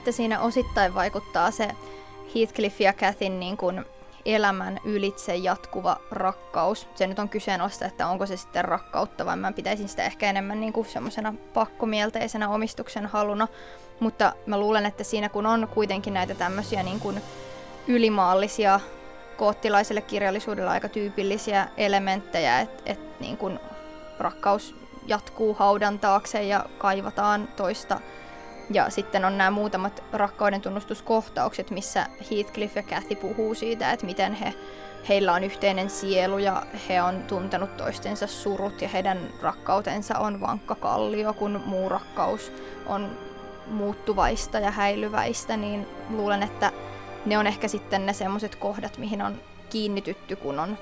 Että siinä osittain vaikuttaa se Heathcliff ja Kathyn niin kuin elämän ylitse jatkuva rakkaus. Se nyt on kyseenalaista, että onko se sitten rakkautta, vai mä pitäisin sitä ehkä enemmän niin kuin semmoisena pakkomielteisenä omistuksen haluna. Mutta mä luulen, että siinä kun on kuitenkin näitä tämmöisiä niin kuin ylimaallisia koottilaiselle kirjallisuudelle aika tyypillisiä elementtejä, että et niin kuin rakkaus jatkuu haudan taakse ja kaivataan toista ja sitten on nämä muutamat rakkauden tunnustuskohtaukset, missä Heathcliff ja Kathy puhuu siitä, että miten he, heillä on yhteinen sielu ja he on tuntenut toistensa surut ja heidän rakkautensa on vankka kallio, kun muu rakkaus on muuttuvaista ja häilyväistä, niin luulen, että ne on ehkä sitten ne semmoiset kohdat, mihin on kiinnitytty, kun on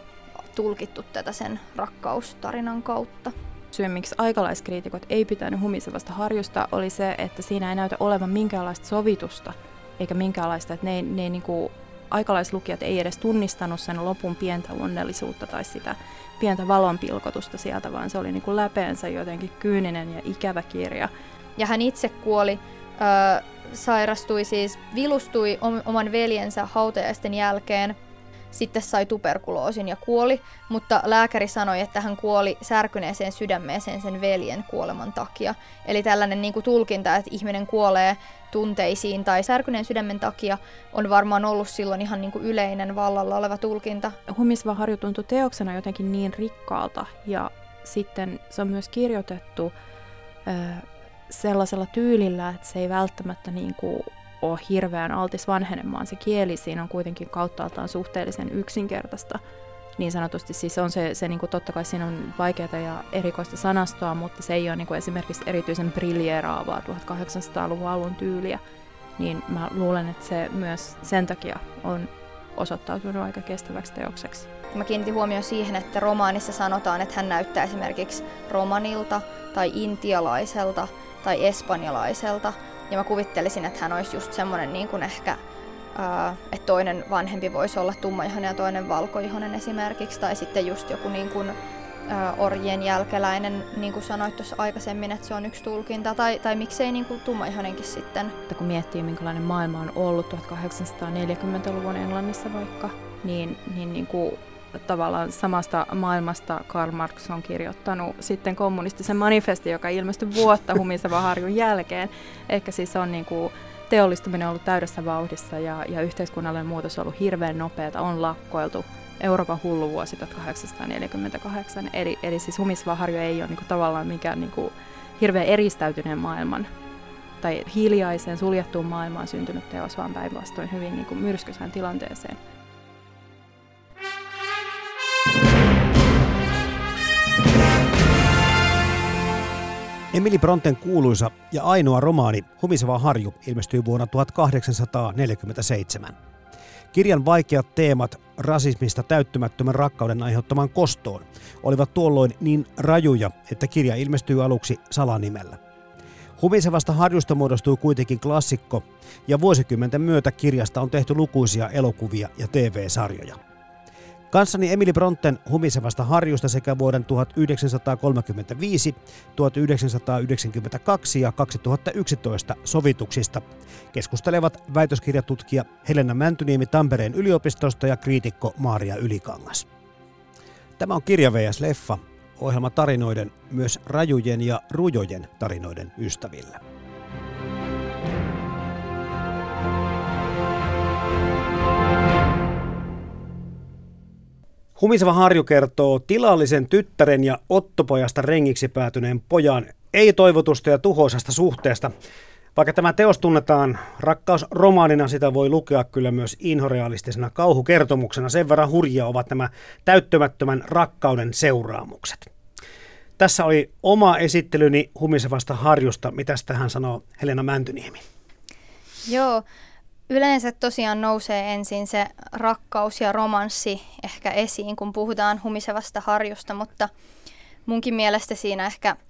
tulkittu tätä sen rakkaustarinan kautta syy, miksi aikalaiskriitikot ei pitänyt humisevasta harjusta, oli se, että siinä ei näytä olevan minkäänlaista sovitusta, eikä minkäänlaista, että ne ne ei niin kuin, aikalaislukijat ei edes tunnistanut sen lopun pientä onnellisuutta tai sitä pientä valonpilkotusta sieltä, vaan se oli niin kuin läpeensä jotenkin kyyninen ja ikävä kirja. Ja hän itse kuoli, äh, sairastui siis, vilustui oman veljensä hautajaisten jälkeen – sitten sai tuberkuloosin ja kuoli, mutta lääkäri sanoi, että hän kuoli särkyneeseen sydämeeseen sen veljen kuoleman takia. Eli tällainen niin kuin tulkinta, että ihminen kuolee tunteisiin tai särkyneen sydämen takia on varmaan ollut silloin ihan niin kuin yleinen vallalla oleva tulkinta. Humisva harju tuntui teoksena jotenkin niin rikkaalta ja sitten se on myös kirjoitettu ö, sellaisella tyylillä, että se ei välttämättä niin kuin ole hirveän altis vanhenemaan. Se kieli siinä on kuitenkin kauttaaltaan suhteellisen yksinkertaista. Niin sanotusti siis on se, se niin kuin totta kai siinä on vaikeaa ja erikoista sanastoa, mutta se ei ole niin kuin esimerkiksi erityisen briljeeraavaa 1800-luvun alun tyyliä. Niin mä luulen, että se myös sen takia on osoittautunut aika kestäväksi teokseksi. Mä kiinnitin huomioon siihen, että romaanissa sanotaan, että hän näyttää esimerkiksi romanilta tai intialaiselta tai espanjalaiselta, ja mä kuvittelisin, että hän olisi just semmoinen niin kuin ehkä, ää, että toinen vanhempi voisi olla tummaihoinen ja toinen valkoihoinen esimerkiksi, tai sitten just joku niin kuin, ää, orjien jälkeläinen, niin kuin sanoit tuossa aikaisemmin, että se on yksi tulkinta, tai, tai miksei niin kuin tummaihoinenkin sitten. Että kun miettii, minkälainen maailma on ollut 1840-luvun Englannissa vaikka, niin, niin, niin kuin tavallaan samasta maailmasta Karl Marx on kirjoittanut sitten kommunistisen manifestin, joka ilmestyi vuotta humisevan harjun jälkeen. Ehkä siis on niin kuin teollistuminen ollut täydessä vauhdissa ja, ja yhteiskunnallinen muutos on ollut hirveän nopeata, on lakkoiltu. Euroopan hullu vuosi 1848, eli, eli siis humiseva harju ei ole niin kuin, tavallaan mikään niin kuin, hirveän eristäytyneen maailman tai hiljaiseen suljettuun maailmaan syntynyt teos, vaan päinvastoin hyvin niin kuin myrskyisään tilanteeseen. Emily Bronten kuuluisa ja ainoa romaani Humiseva harju ilmestyi vuonna 1847. Kirjan vaikeat teemat rasismista täyttymättömän rakkauden aiheuttamaan kostoon olivat tuolloin niin rajuja, että kirja ilmestyi aluksi salanimellä. Humisevasta harjusta muodostui kuitenkin klassikko, ja vuosikymmenten myötä kirjasta on tehty lukuisia elokuvia ja TV-sarjoja. Kanssani Emily Bronten humisevasta harjusta sekä vuoden 1935, 1992 ja 2011 sovituksista keskustelevat väitöskirjatutkija Helena Mäntyniemi Tampereen yliopistosta ja kriitikko Maaria Ylikangas. Tämä on Kirja VS Leffa, ohjelma tarinoiden, myös rajujen ja rujojen tarinoiden ystävillä. Humiseva Harju kertoo tilallisen tyttären ja ottopojasta rengiksi päätyneen pojan ei-toivotusta ja tuhoisasta suhteesta. Vaikka tämä teos tunnetaan rakkausromaanina, sitä voi lukea kyllä myös inhorealistisena kauhukertomuksena. Sen verran hurjia ovat nämä täyttymättömän rakkauden seuraamukset. Tässä oli oma esittelyni Humisevasta harjusta. Mitäs tähän sanoo Helena Mäntyniemi? Joo, yleensä tosiaan nousee ensin se rakkaus ja romanssi ehkä esiin, kun puhutaan Humisevasta harjusta, mutta munkin mielestä siinä ehkä –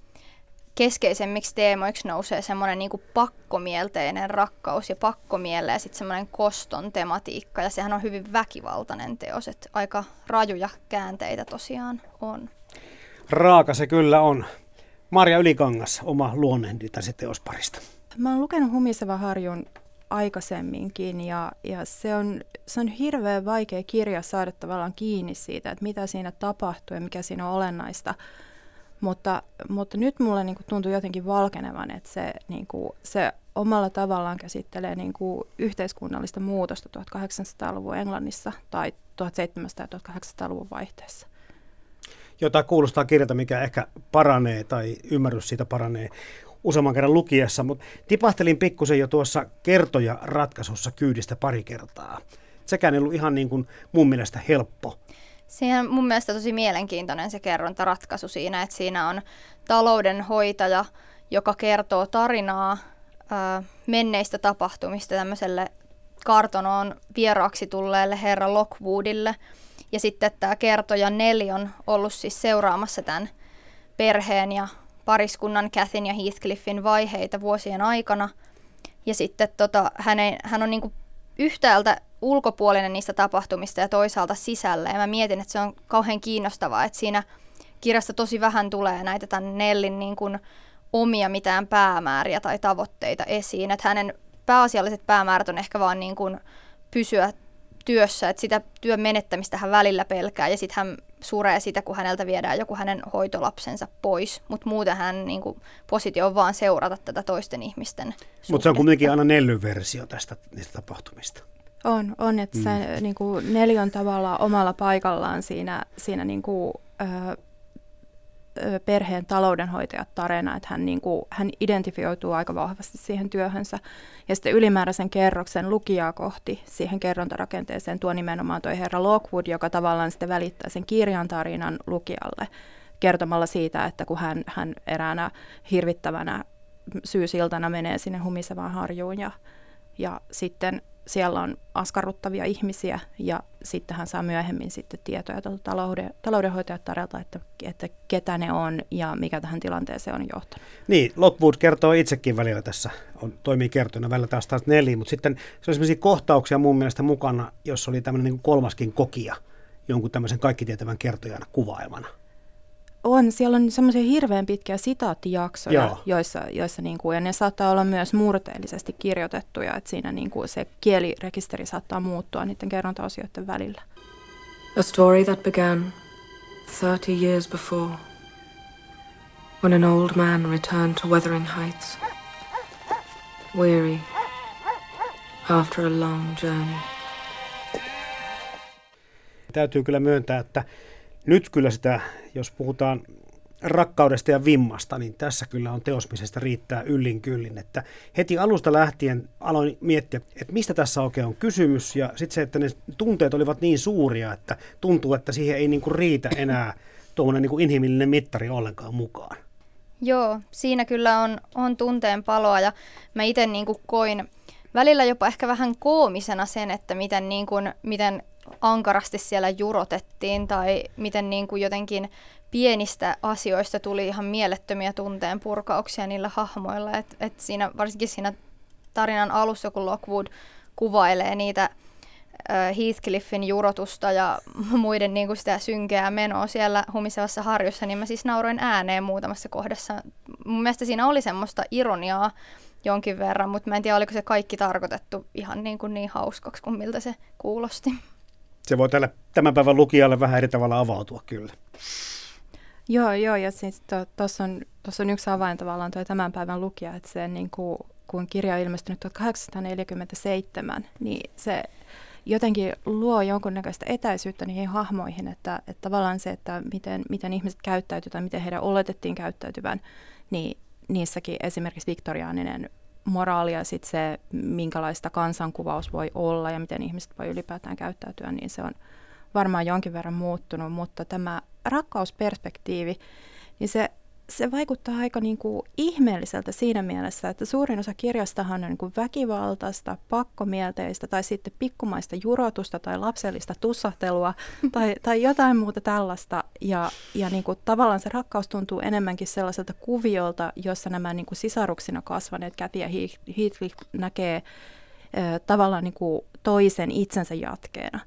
keskeisemmiksi teemoiksi nousee semmoinen niin pakkomielteinen rakkaus ja pakkomielle ja sitten semmoinen koston tematiikka. Ja sehän on hyvin väkivaltainen teos, että aika rajuja käänteitä tosiaan on. Raaka se kyllä on. Marja Ylikangas, oma luonnehdintasi teosparista. Mä oon lukenut Humiseva harjun aikaisemminkin ja, ja se, on, se on hirveän vaikea kirja saada tavallaan kiinni siitä, että mitä siinä tapahtuu ja mikä siinä on olennaista. Mutta, mutta nyt mulle niin kuin tuntuu jotenkin valkenevan, että se, niin kuin, se omalla tavallaan käsittelee niin kuin yhteiskunnallista muutosta 1800-luvun Englannissa tai 1700- ja 1800-luvun vaihteessa. Jota kuulostaa kirjata, mikä ehkä paranee tai ymmärrys siitä paranee useamman kerran lukiessa, mutta tipahtelin pikkusen jo tuossa kertoja ratkaisussa kyydistä pari kertaa. Sekään ei ollut ihan niin kuin mun mielestä helppo Siihen on mun mielestä tosi mielenkiintoinen se kerrontaratkaisu siinä, että siinä on taloudenhoitaja, joka kertoo tarinaa menneistä tapahtumista tämmöiselle kartonoon vieraaksi tulleelle herra Lockwoodille. Ja sitten tämä kertoja Neli on ollut siis seuraamassa tämän perheen ja pariskunnan Kathyn ja Heathcliffin vaiheita vuosien aikana. Ja sitten tota, hän, ei, hän on niinku yhtäältä ulkopuolinen niistä tapahtumista ja toisaalta sisällä. Ja mä mietin, että se on kauhean kiinnostavaa, että siinä kirjassa tosi vähän tulee näitä tämän Nellin niin kuin omia mitään päämääriä tai tavoitteita esiin. Että hänen pääasialliset päämäärät on ehkä vaan niin kuin pysyä työssä, että sitä työn menettämistä hän välillä pelkää ja sitten hän suree sitä, kun häneltä viedään joku hänen hoitolapsensa pois, mutta muuten hän niin kuin, positio on vaan seurata tätä toisten ihmisten Mutta se on kuitenkin aina Nellyn-versio tästä niistä tapahtumista. On, on että mm. se niin kuin, Neli on tavallaan omalla paikallaan siinä, siinä niin kuin, ö, perheen taloudenhoitajat tarina, että hän, niin kuin, hän identifioituu aika vahvasti siihen työhönsä. Ja sitten ylimääräisen kerroksen lukijaa kohti siihen kerrontarakenteeseen tuo nimenomaan tuo herra Lockwood, joka tavallaan sitten välittää sen kirjan tarinan lukijalle kertomalla siitä, että kun hän, hän eräänä hirvittävänä syysiltana menee sinne humisevaan harjuun ja, ja sitten siellä on askarruttavia ihmisiä ja sitten hän saa myöhemmin sitten tietoja talouden, taloudenhoitajat tarjota, että, että ketä ne on ja mikä tähän tilanteeseen on johtanut. Niin, Lockwood kertoo itsekin välillä tässä, on, toimii kertojana välillä taas taas neljä, mutta sitten se on sellaisia kohtauksia mun mielestä mukana, jos oli tämmöinen niin kolmaskin kokija jonkun tämmöisen kaikkitietävän kertojan kuvailmana. On, siellä on semmoisia hirveän pitkiä sitaattijaksoja, Joo. joissa, joissa niin kuin, ja ne saattaa olla myös murteellisesti kirjoitettuja, että siinä niin kuin se kielirekisteri saattaa muuttua niiden kerrontaosioiden välillä. A story that began 30 years before, when an old man returned to Wuthering Heights, weary after a long journey. Täytyy kyllä myöntää, että nyt kyllä sitä, jos puhutaan rakkaudesta ja vimmasta, niin tässä kyllä on teosmisesta riittää yllin kyllin. Että heti alusta lähtien aloin miettiä, että mistä tässä oikein on kysymys, ja sitten se, että ne tunteet olivat niin suuria, että tuntuu, että siihen ei niinku riitä enää tuommoinen niinku inhimillinen mittari ollenkaan mukaan. Joo, siinä kyllä on, on tunteen paloa, ja mä itse niinku koin välillä jopa ehkä vähän koomisena sen, että miten, niinku, miten ankarasti siellä jurotettiin tai miten niin kuin jotenkin pienistä asioista tuli ihan mielettömiä tunteen purkauksia niillä hahmoilla. Et, et siinä, varsinkin siinä tarinan alussa, kun Lockwood kuvailee niitä Heathcliffin jurotusta ja muiden niin kuin sitä synkeää menoa siellä humisevassa harjussa, niin mä siis nauroin ääneen muutamassa kohdassa. Mun mielestä siinä oli semmoista ironiaa jonkin verran, mutta mä en tiedä, oliko se kaikki tarkoitettu ihan niin, kuin niin hauskaksi kuin miltä se kuulosti. Se voi tälle tämän päivän lukijalle vähän eri tavalla avautua kyllä. Joo, joo, ja siis tuossa on, on yksi avain tavallaan tuo tämän päivän lukija, että se niin kuin, kun kirja on ilmestynyt 1847, niin se jotenkin luo jonkunnäköistä etäisyyttä niihin hahmoihin, että, että tavallaan se, että miten, miten ihmiset käyttäytyvät tai miten heidän oletettiin käyttäytyvän, niin niissäkin esimerkiksi viktoriaaninen moraali ja sitten se, minkälaista kansankuvaus voi olla ja miten ihmiset voi ylipäätään käyttäytyä, niin se on varmaan jonkin verran muuttunut, mutta tämä rakkausperspektiivi, niin se se vaikuttaa aika niin kuin ihmeelliseltä siinä mielessä, että suurin osa kirjastahan on niin kuin väkivaltaista, pakkomielteistä tai sitten pikkumaista jurotusta tai lapsellista tussahtelua tai, tai jotain muuta tällaista. Ja, ja niin kuin tavallaan se rakkaus tuntuu enemmänkin sellaiselta kuviolta, jossa nämä niin kuin sisaruksina kasvaneet Kathy ja Heathcliff näkee äh, tavallaan niin kuin toisen itsensä jatkeena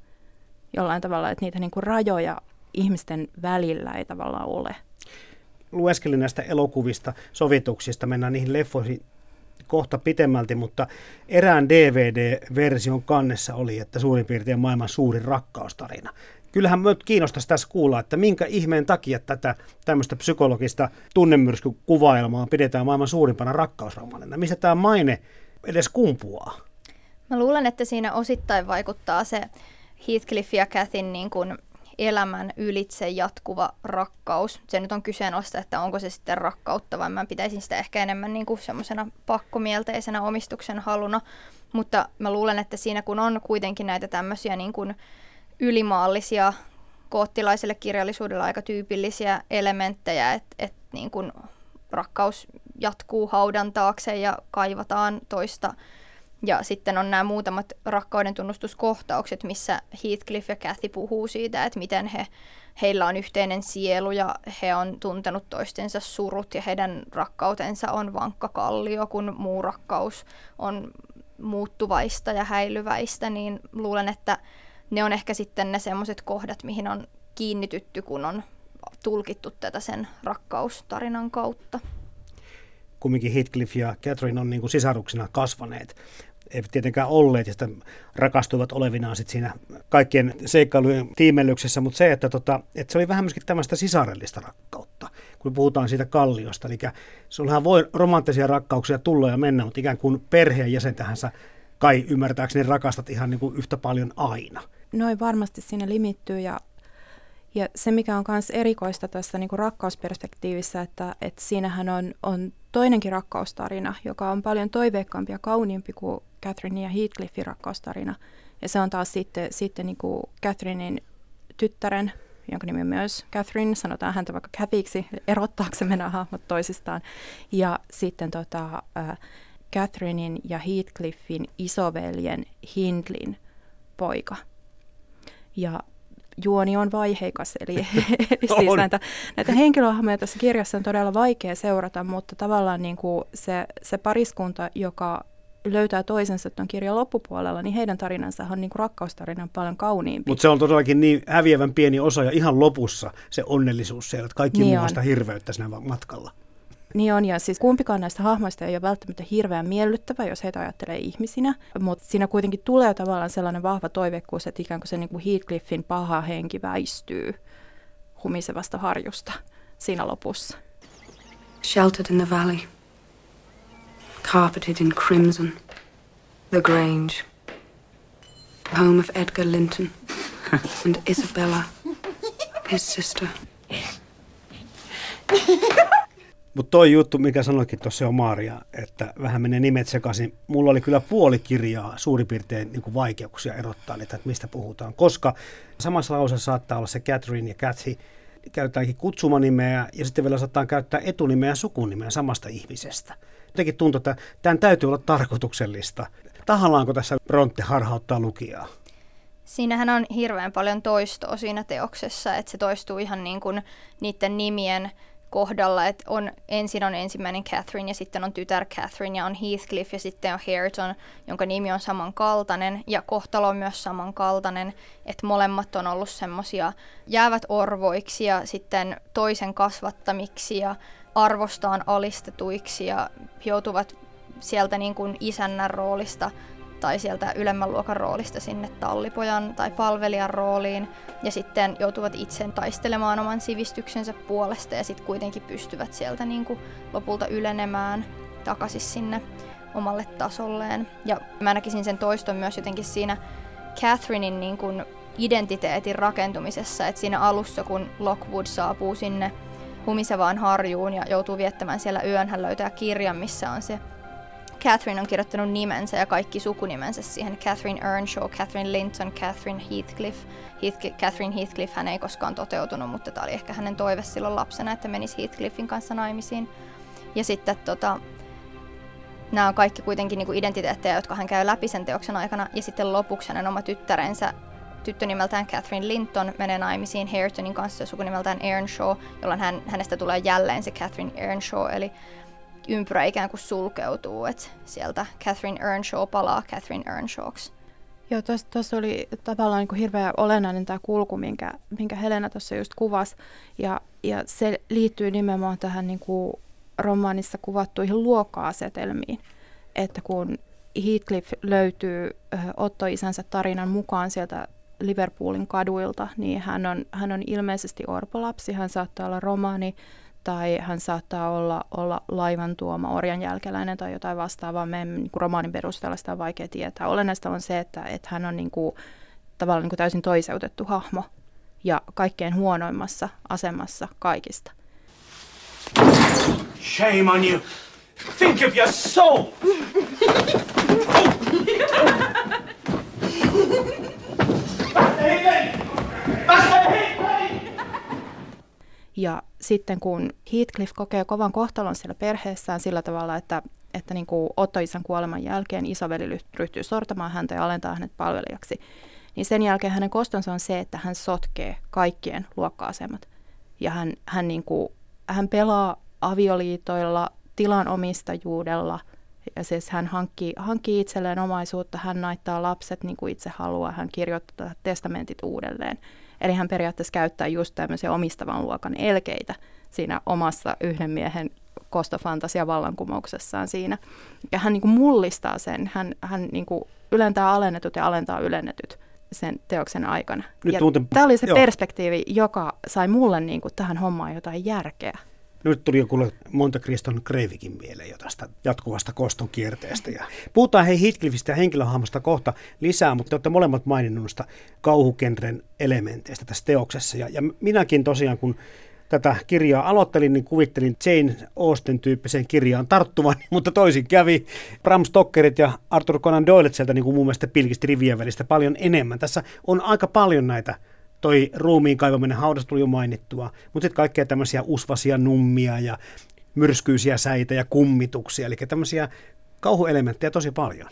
jollain tavalla, että niitä niin kuin rajoja ihmisten välillä ei tavallaan ole lueskelin näistä elokuvista, sovituksista, mennään niihin leffoihin kohta pitemmälti, mutta erään DVD-version kannessa oli, että suurin piirtein maailman suurin rakkaustarina. Kyllähän me kiinnostaisi tässä kuulla, että minkä ihmeen takia tätä tämmöistä psykologista tunnemyrskykuvailmaa pidetään maailman suurimpana rakkausromanina. Mistä tämä maine edes kumpuaa? Mä luulen, että siinä osittain vaikuttaa se Heathcliff ja Kathyn niin kuin elämän ylitse jatkuva rakkaus. Se nyt on kyseenalaista, että onko se sitten rakkautta, vai mä pitäisin sitä ehkä enemmän niin kuin semmoisena pakkomielteisenä omistuksen haluna. Mutta mä luulen, että siinä kun on kuitenkin näitä tämmöisiä niin kuin ylimaallisia koottilaiselle kirjallisuudelle aika tyypillisiä elementtejä, että, että niin kuin rakkaus jatkuu haudan taakse ja kaivataan toista ja sitten on nämä muutamat rakkauden tunnustuskohtaukset, missä Heathcliff ja Kathy puhuu siitä, että miten he, heillä on yhteinen sielu ja he on tuntenut toistensa surut ja heidän rakkautensa on vankka kallio, kun muu rakkaus on muuttuvaista ja häilyväistä, niin luulen, että ne on ehkä sitten ne semmoiset kohdat, mihin on kiinnitytty, kun on tulkittu tätä sen rakkaustarinan kautta. Kumminkin Heathcliff ja Catherine on niin kuin sisaruksina kasvaneet eivät tietenkään olleet ja sitten rakastuivat olevinaan sit siinä kaikkien seikkailujen tiimellyksessä, mutta se, että, tota, että se oli vähän myöskin tämmöistä sisarellista rakkautta, kun puhutaan siitä kalliosta. Eli sullahan voi romanttisia rakkauksia tulla ja mennä, mutta ikään kuin perheen jäsentähänsä kai ymmärtääkseni rakastat ihan niin kuin yhtä paljon aina. Noin varmasti siinä limittyy ja ja se, mikä on myös erikoista tässä niin kuin rakkausperspektiivissä, että, että siinähän on, on toinenkin rakkaustarina, joka on paljon toiveikkaampi ja kauniimpi kuin Catherine ja Heathcliffin rakkaustarina. Ja se on taas sitten, sitten niin kuin Catherinein tyttären, jonka nimi on myös Catherine, sanotaan häntä vaikka Cathyksi, erottaaksemme nämä hahmot toisistaan. Ja sitten tota, äh, Catherinein ja Heathcliffin isoveljen Hindlin poika. Ja juoni on vaiheikas, eli, siis näitä, näitä henkilöhahmoja tässä kirjassa on todella vaikea seurata, mutta tavallaan niin kuin se, se pariskunta, joka löytää toisensa tuon kirjan loppupuolella, niin heidän tarinansa on niin kuin rakkaustarina paljon kauniimpi. Mutta se on todellakin niin häviävän pieni osa ja ihan lopussa se onnellisuus siellä, että kaikki niin muu sitä hirveyttä siinä matkalla. Niin on, ja siis kumpikaan näistä hahmoista ei ole välttämättä hirveän miellyttävä, jos heitä ajattelee ihmisinä, mutta siinä kuitenkin tulee tavallaan sellainen vahva toivekkuus, että ikään kuin se niin kuin Heathcliffin paha henki väistyy humisevasta harjusta siinä lopussa. Sheltered in the valley, carpeted in crimson, the Grange, home of Edgar Linton and Isabella, his sister. Mutta toi juttu, mikä sanoikin tuossa jo Maaria, että vähän menee nimet sekaisin. Mulla oli kyllä puoli kirjaa suurin piirtein niin kuin vaikeuksia erottaa niitä, että mistä puhutaan. Koska samassa lauseessa saattaa olla se Catherine ja Kathy, käytetäänkin kutsumanimeä ja sitten vielä saattaa käyttää etunimeä ja sukunimeä samasta ihmisestä. Jotenkin tuntuu, että tämän täytyy olla tarkoituksellista. Tahallaanko tässä Bronte harhauttaa lukijaa? Siinähän on hirveän paljon toistoa siinä teoksessa, että se toistuu ihan niin kuin niiden nimien kohdalla, että on, ensin on ensimmäinen Catherine ja sitten on tytär Catherine ja on Heathcliff ja sitten on Hareton, jonka nimi on samankaltainen ja kohtalo on myös samankaltainen, että molemmat on ollut semmoisia jäävät orvoiksi ja sitten toisen kasvattamiksi ja arvostaan alistetuiksi ja joutuvat sieltä niin kuin isännän roolista tai sieltä ylemmän luokan roolista sinne tallipojan tai palvelijan rooliin ja sitten joutuvat itse taistelemaan oman sivistyksensä puolesta ja sitten kuitenkin pystyvät sieltä niin kuin lopulta ylenemään takaisin sinne omalle tasolleen. Ja mä näkisin sen toiston myös jotenkin siinä Catherinein niin kuin identiteetin rakentumisessa, että siinä alussa kun Lockwood saapuu sinne humisevaan harjuun ja joutuu viettämään siellä yön, hän löytää kirjan, missä on se Catherine on kirjoittanut nimensä ja kaikki sukunimensä siihen. Catherine Earnshaw, Catherine Linton, Catherine Heathcliff. Heath- Catherine Heathcliff hän ei koskaan toteutunut, mutta tämä oli ehkä hänen toive silloin lapsena, että menisi Heathcliffin kanssa naimisiin. Ja sitten tota, nämä on kaikki kuitenkin niin kuin identiteettejä, jotka hän käy läpi sen teoksen aikana. Ja sitten lopuksi hänen oma tyttärensä, tyttö nimeltään Catherine Linton, menee naimisiin Haretonin kanssa sukunimeltään Earnshaw, jolloin hän, hänestä tulee jälleen se Catherine Earnshaw, eli ympyrä ikään kuin sulkeutuu, että sieltä Catherine Earnshaw palaa Catherine Earnshawksi. Joo, tuossa oli tavallaan niin kuin hirveän olennainen tämä kulku, minkä, minkä Helena tuossa just kuvasi. Ja, ja se liittyy nimenomaan tähän niin kuin romaanissa kuvattuihin luokka-asetelmiin. Että kun Heathcliff löytyy Otto-isänsä tarinan mukaan sieltä Liverpoolin kaduilta, niin hän on, hän on ilmeisesti orpolapsi, hän saattaa olla romaani, tai hän saattaa olla, olla laivan tuoma orjan jälkeläinen tai jotain vastaavaa. Me niin kuin romaanin perusteella sitä on vaikea tietää. Olennaista on se, että, että hän on niin kuin, tavallaan niin kuin täysin toiseutettu hahmo ja kaikkein huonoimmassa asemassa kaikista. Shame on you! Think of your soul! Ja sitten kun Heathcliff kokee kovan kohtalon siellä perheessään sillä tavalla, että, että niin kuin Otto-isän kuoleman jälkeen isoveli ryhtyy sortamaan häntä ja alentaa hänet palvelijaksi, niin sen jälkeen hänen kostonsa on se, että hän sotkee kaikkien luokka-asemat. Ja hän, hän, niin kuin, hän pelaa avioliitoilla, tilan omistajuudella, ja siis hän hankkii, hankkii itselleen omaisuutta, hän naittaa lapset niin kuin itse haluaa, hän kirjoittaa testamentit uudelleen. Eli hän periaatteessa käyttää just tämmöisiä omistavan luokan elkeitä siinä omassa yhden miehen kostofantasia vallankumouksessaan siinä. Ja hän niin kuin mullistaa sen, hän, hän niin kuin ylentää alennetut ja alentaa ylennetyt sen teoksen aikana. Nyt muuten, tämä oli se joo. perspektiivi, joka sai mulle niin kuin tähän hommaan jotain järkeä. Nyt tuli joku Monte Criston Kreivikin mieleen jo tästä jatkuvasta koston kierteestä. Ja puhutaan hei Heathcliffistä ja henkilöhahmosta kohta lisää, mutta te olette molemmat maininnut noista kauhukenren elementeistä tässä teoksessa. Ja, ja minäkin tosiaan, kun tätä kirjaa aloittelin, niin kuvittelin Jane Austen tyyppiseen kirjaan tarttuvan, mutta toisin kävi. Bram Stokerit ja Arthur Conan Doyle sieltä niin kuin mun mielestä pilkisti rivien välistä paljon enemmän. Tässä on aika paljon näitä toi ruumiin kaivaminen haudasta tuli jo mainittua, mutta sitten kaikkea tämmöisiä usvasia nummia ja myrskyisiä säitä ja kummituksia, eli tämmöisiä kauhuelementtejä tosi paljon.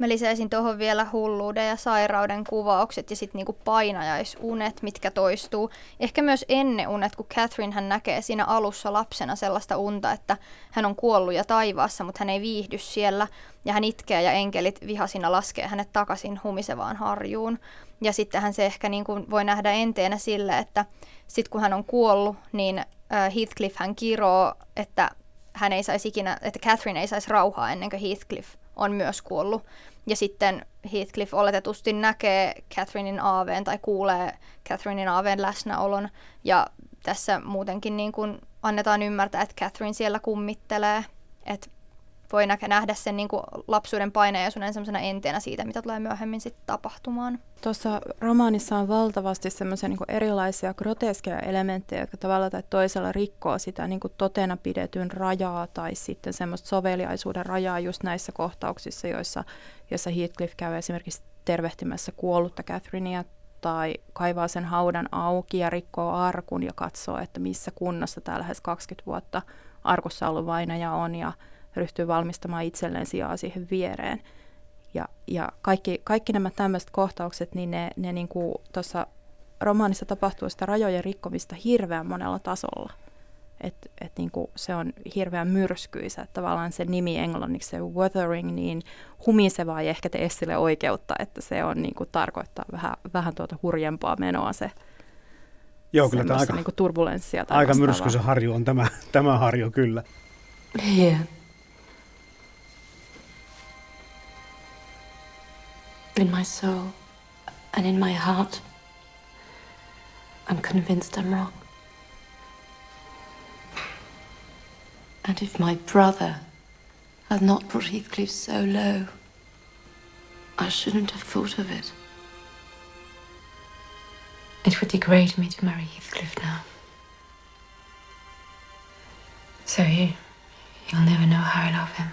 Mä lisäisin tuohon vielä hulluuden ja sairauden kuvaukset ja sitten niinku painajaisunet, mitkä toistuu. Ehkä myös ennen unet, kun Catherine hän näkee siinä alussa lapsena sellaista unta, että hän on kuollut ja taivaassa, mutta hän ei viihdy siellä. Ja hän itkee ja enkelit vihasina laskee hänet takaisin humisevaan harjuun. Ja sittenhän se ehkä niin kuin voi nähdä enteenä sille, että sitten kun hän on kuollut, niin Heathcliff hän kiroo, että hän ei saisi ikinä, että Catherine ei saisi rauhaa ennen kuin Heathcliff on myös kuollut. Ja sitten Heathcliff oletetusti näkee Catherinein aaveen tai kuulee Catherinein aaveen läsnäolon. Ja tässä muutenkin niin kuin annetaan ymmärtää, että Catherine siellä kummittelee. Että voi nähdä sen niin kuin lapsuuden paineisuuden sellaisena enteenä siitä, mitä tulee myöhemmin sitten tapahtumaan. Tuossa romaanissa on valtavasti semmoisia niin erilaisia groteskeja elementtejä, jotka tavalla tai toisella rikkoo sitä niin kuin totena pidetyn rajaa tai sitten semmoista soveliaisuuden rajaa just näissä kohtauksissa, joissa, joissa Heathcliff käy esimerkiksi tervehtimässä kuollutta Catherinea tai kaivaa sen haudan auki ja rikkoo arkun ja katsoo, että missä kunnossa tämä lähes 20 vuotta arkussa ollut vainaja on ja ryhtyy valmistamaan itselleen sijaa siihen viereen. Ja, ja kaikki, kaikki nämä tämmöiset kohtaukset, niin ne, ne niin tuossa romaanissa tapahtuu sitä rajojen rikkomista hirveän monella tasolla. Et, et niin kuin se on hirveän myrskyisä. Että tavallaan se nimi englanniksi, se wuthering, niin humiseva ei ehkä tee sille oikeutta, että se on niin kuin, tarkoittaa vähän, vähän tuota hurjempaa menoa se Joo, kyllä tämä aika, niin turbulenssia. aika myrskyisen harju on tämä, tämä harju kyllä. Here. In my soul and in my heart, I'm convinced I'm wrong. And if my brother had not brought Heathcliff so low, I shouldn't have thought of it. It would degrade me to marry Heathcliff now. So you, you'll never know how I love him.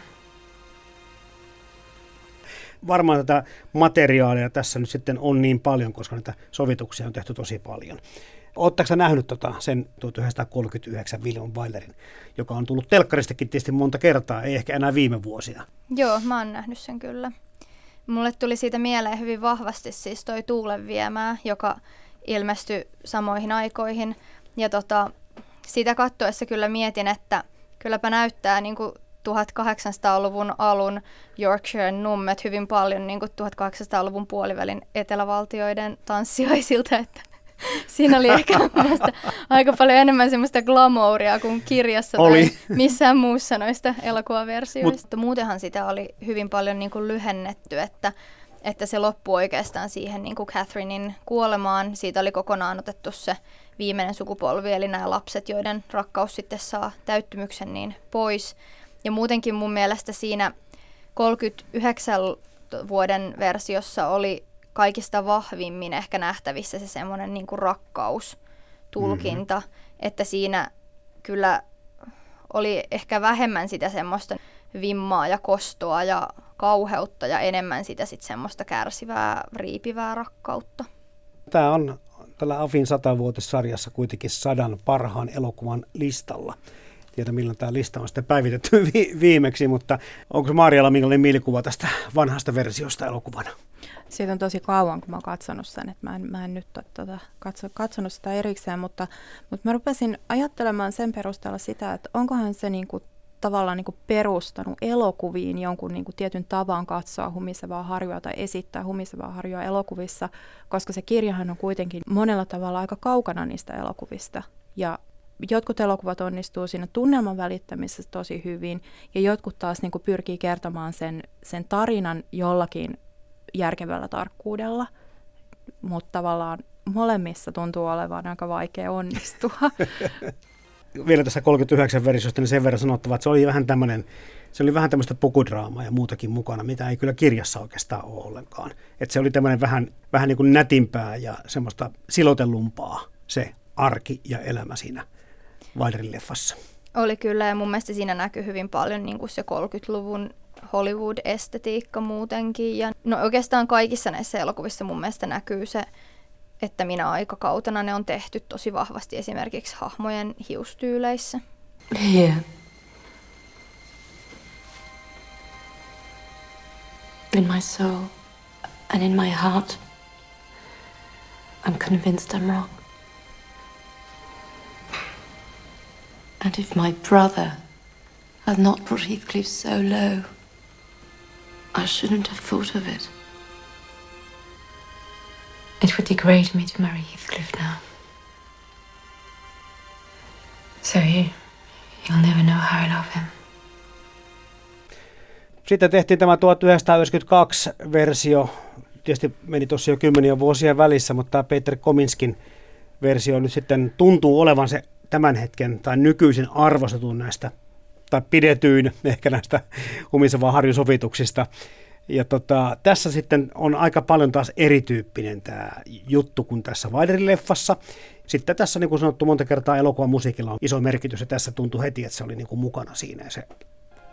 Varmaan tätä materiaalia tässä nyt sitten on niin paljon, koska näitä sovituksia on tehty tosi paljon. Oletteko nähnyt tota sen 1939 William Wylerin, joka on tullut telkkaristakin tietysti monta kertaa, ei ehkä enää viime vuosina? Joo, mä oon nähnyt sen kyllä. Mulle tuli siitä mieleen hyvin vahvasti siis toi Tuulen viemää, joka ilmestyi samoihin aikoihin. Ja tota, sitä katsoessa kyllä mietin, että kylläpä näyttää niin kuin 1800-luvun alun Yorkshire nummet hyvin paljon niin kuin 1800-luvun puolivälin etelävaltioiden tanssiaisilta, että siinä oli ehkä aika paljon enemmän semmoista glamouria kuin kirjassa oli. tai missään muussa noista elokuvaversioista. Mut. Muutenhan sitä oli hyvin paljon niin kuin lyhennetty, että, että se loppui oikeastaan siihen niin kuin Catherinein kuolemaan. Siitä oli kokonaan otettu se viimeinen sukupolvi, eli nämä lapset, joiden rakkaus sitten saa täyttymyksen niin pois. Ja muutenkin mun mielestä siinä 39 vuoden versiossa oli kaikista vahvimmin ehkä nähtävissä se semmoinen niin kuin rakkaustulkinta, mm-hmm. että siinä kyllä oli ehkä vähemmän sitä semmoista vimmaa ja kostoa ja kauheutta ja enemmän sitä sitten semmoista kärsivää, riipivää rakkautta. Tämä on tällä Afin satavuotissarjassa kuitenkin sadan parhaan elokuvan listalla. Tiedä milloin tämä lista on sitten päivitetty vi- viimeksi, mutta onko Maarialla minkälainen mielikuva tästä vanhasta versiosta elokuvana? Siitä on tosi kauan, kun mä oon katsonut sen, että mä en, mä en nyt ole tuota, katso, katsonut sitä erikseen, mutta, mutta mä rupesin ajattelemaan sen perusteella sitä, että onkohan se niinku tavallaan niinku perustanut elokuviin jonkun niinku tietyn tavan katsoa humisevaa harjoa tai esittää humisevaa harjoa elokuvissa, koska se kirjahan on kuitenkin monella tavalla aika kaukana niistä elokuvista. Ja jotkut elokuvat onnistuu siinä tunnelman välittämisessä tosi hyvin, ja jotkut taas niin pyrkii kertomaan sen, sen tarinan jollakin järkevällä tarkkuudella, mutta tavallaan molemmissa tuntuu olevan aika vaikea onnistua. Vielä tässä 39 versiosta niin sen verran sanottava, että se oli vähän tämmöinen, se oli vähän tämmöistä pukudraamaa ja muutakin mukana, mitä ei kyllä kirjassa oikeastaan ole ollenkaan. Että se oli tämmöinen vähän, vähän niin kuin nätimpää ja semmoista silotellumpaa se arki ja elämä siinä Wilderin leffassa. Oli kyllä ja mun mielestä siinä näkyy hyvin paljon niin kuin se 30-luvun Hollywood-estetiikka muutenkin. Ja no oikeastaan kaikissa näissä elokuvissa mun mielestä näkyy se, että minä aikakautena ne on tehty tosi vahvasti esimerkiksi hahmojen hiustyyleissä. Here. In my soul and in my heart, I'm convinced I'm wrong. And if my brother had not brought Heathcliff so low, I shouldn't have thought of it. It would degrade me to marry Heathcliff now. So you, you'll never know how I love him. Sitten tehtiin tämä 1992-versio. Tietysti meni tuossa jo kymmeniä vuosia välissä, mutta tämä Peter Kominskin versio nyt sitten tuntuu olevan se tämän hetken tai nykyisen arvostetun näistä tai pidetyin ehkä näistä humisevaa harjusovituksista. Ja tota, tässä sitten on aika paljon taas erityyppinen tämä juttu kuin tässä Wilderin-leffassa. Sitten tässä, niin kuin sanottu monta kertaa, elokuvan musiikilla on iso merkitys, ja tässä tuntui heti, että se oli niin kuin mukana siinä, ja se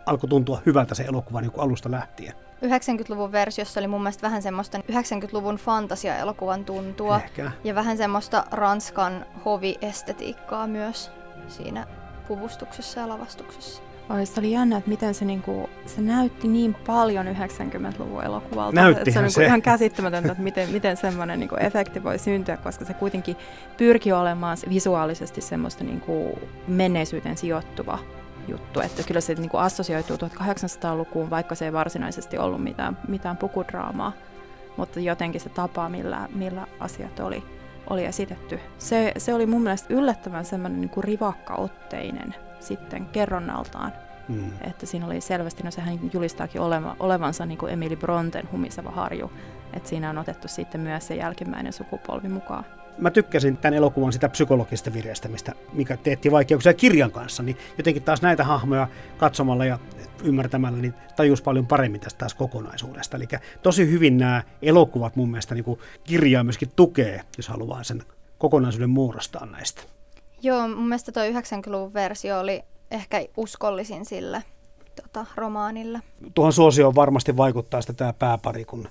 alkoi tuntua hyvältä se elokuva niin kuin alusta lähtien. 90-luvun versiossa oli mun mielestä vähän semmoista 90-luvun fantasia-elokuvan tuntua, Ehkä. ja vähän semmoista Ranskan hoviestetiikkaa myös siinä puvustuksessa ja lavastuksessa. Oi, se oli jännä, että miten se, niinku, se näytti niin paljon 90-luvun elokuvalta. Näyttihän se. On niinku ihan käsittämätöntä, että miten, miten semmoinen niinku efekti voi syntyä, koska se kuitenkin pyrki olemaan visuaalisesti semmoista niinku menneisyyteen sijoittuva juttu. Että kyllä se niinku assosioituu 1800-lukuun, vaikka se ei varsinaisesti ollut mitään, mitään pukudraamaa. Mutta jotenkin se tapa, millä, millä asiat oli, oli esitetty. Se, se oli mun mielestä yllättävän semmoinen niinku rivakkaotteinen sitten kerronnaltaan. Mm. Että siinä oli selvästi, no sehän julistaakin oleva, olevansa niin kuin Emily Bronten humiseva harju. Että siinä on otettu sitten myös se jälkimmäinen sukupolvi mukaan mä tykkäsin tämän elokuvan sitä psykologista vireestä, mistä mikä teetti vaikeuksia kirjan kanssa, niin jotenkin taas näitä hahmoja katsomalla ja ymmärtämällä, niin tajus paljon paremmin tästä taas kokonaisuudesta. Eli tosi hyvin nämä elokuvat mun mielestä niin kuin kirjaa myöskin tukee, jos haluaa sen kokonaisuuden muodostaa näistä. Joo, mun mielestä tuo 90-luvun versio oli ehkä uskollisin sille tota, romaanille. Tuohon suosioon varmasti vaikuttaa sitä tämä pääpari, kun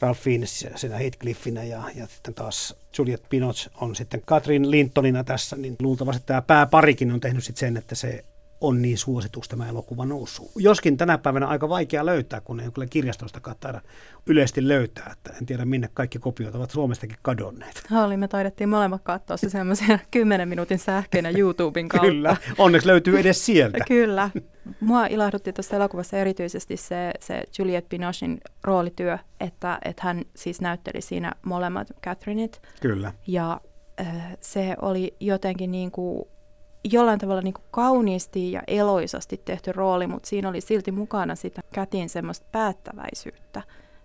Ralph Fiennes siinä Heathcliffina ja, ja sitten taas Juliette Binoche on sitten Katrin Lintonina tässä, niin luultavasti tämä pääparikin on tehnyt sitten sen, että se on niin suosituksi tämä elokuva noussut. Joskin tänä päivänä aika vaikea löytää, kun ei kyllä kirjastosta taida yleisesti löytää. Että en tiedä, minne kaikki kopiot ovat Suomestakin kadonneet. Oli, me taidettiin molemmat katsoa se semmoisen 10 minuutin sähkeinä YouTuben kautta. Kyllä, onneksi löytyy edes sieltä. kyllä. Mua ilahdutti tuossa elokuvassa erityisesti se, se Juliette Binochin roolityö, että, että hän siis näytteli siinä molemmat Catherineit. Kyllä. Ja se oli jotenkin niin kuin jollain tavalla niin kuin kauniisti ja eloisasti tehty rooli, mutta siinä oli silti mukana sitä kätin semmoista päättäväisyyttä,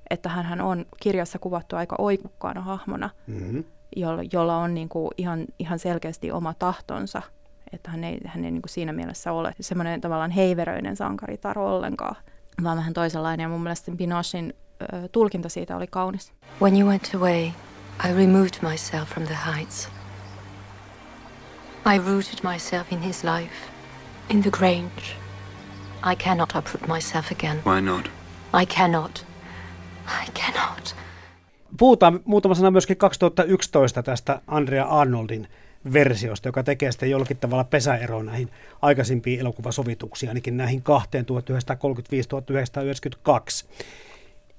että hän on kirjassa kuvattu aika oikukkaana hahmona, mm-hmm. jolla, jolla on niin kuin ihan, ihan selkeästi oma tahtonsa, että hän ei, hän ei niin kuin siinä mielessä ole semmoinen tavallaan heiveröinen sankaritar ollenkaan, vaan vähän toisenlainen. Ja mun mielestä Binochin ö, tulkinta siitä oli kaunis. When you went away, I removed myself from the heights. I rooted myself in his life, in the Grange. I cannot uproot myself again. Why not? I cannot. I cannot. Puhutaan muutama sana myöskin 2011 tästä Andrea Arnoldin versiosta, joka tekee sitten jollakin tavalla pesäero näihin aikaisimpiin elokuvasovituksiin, ainakin näihin kahteen 1935-1992.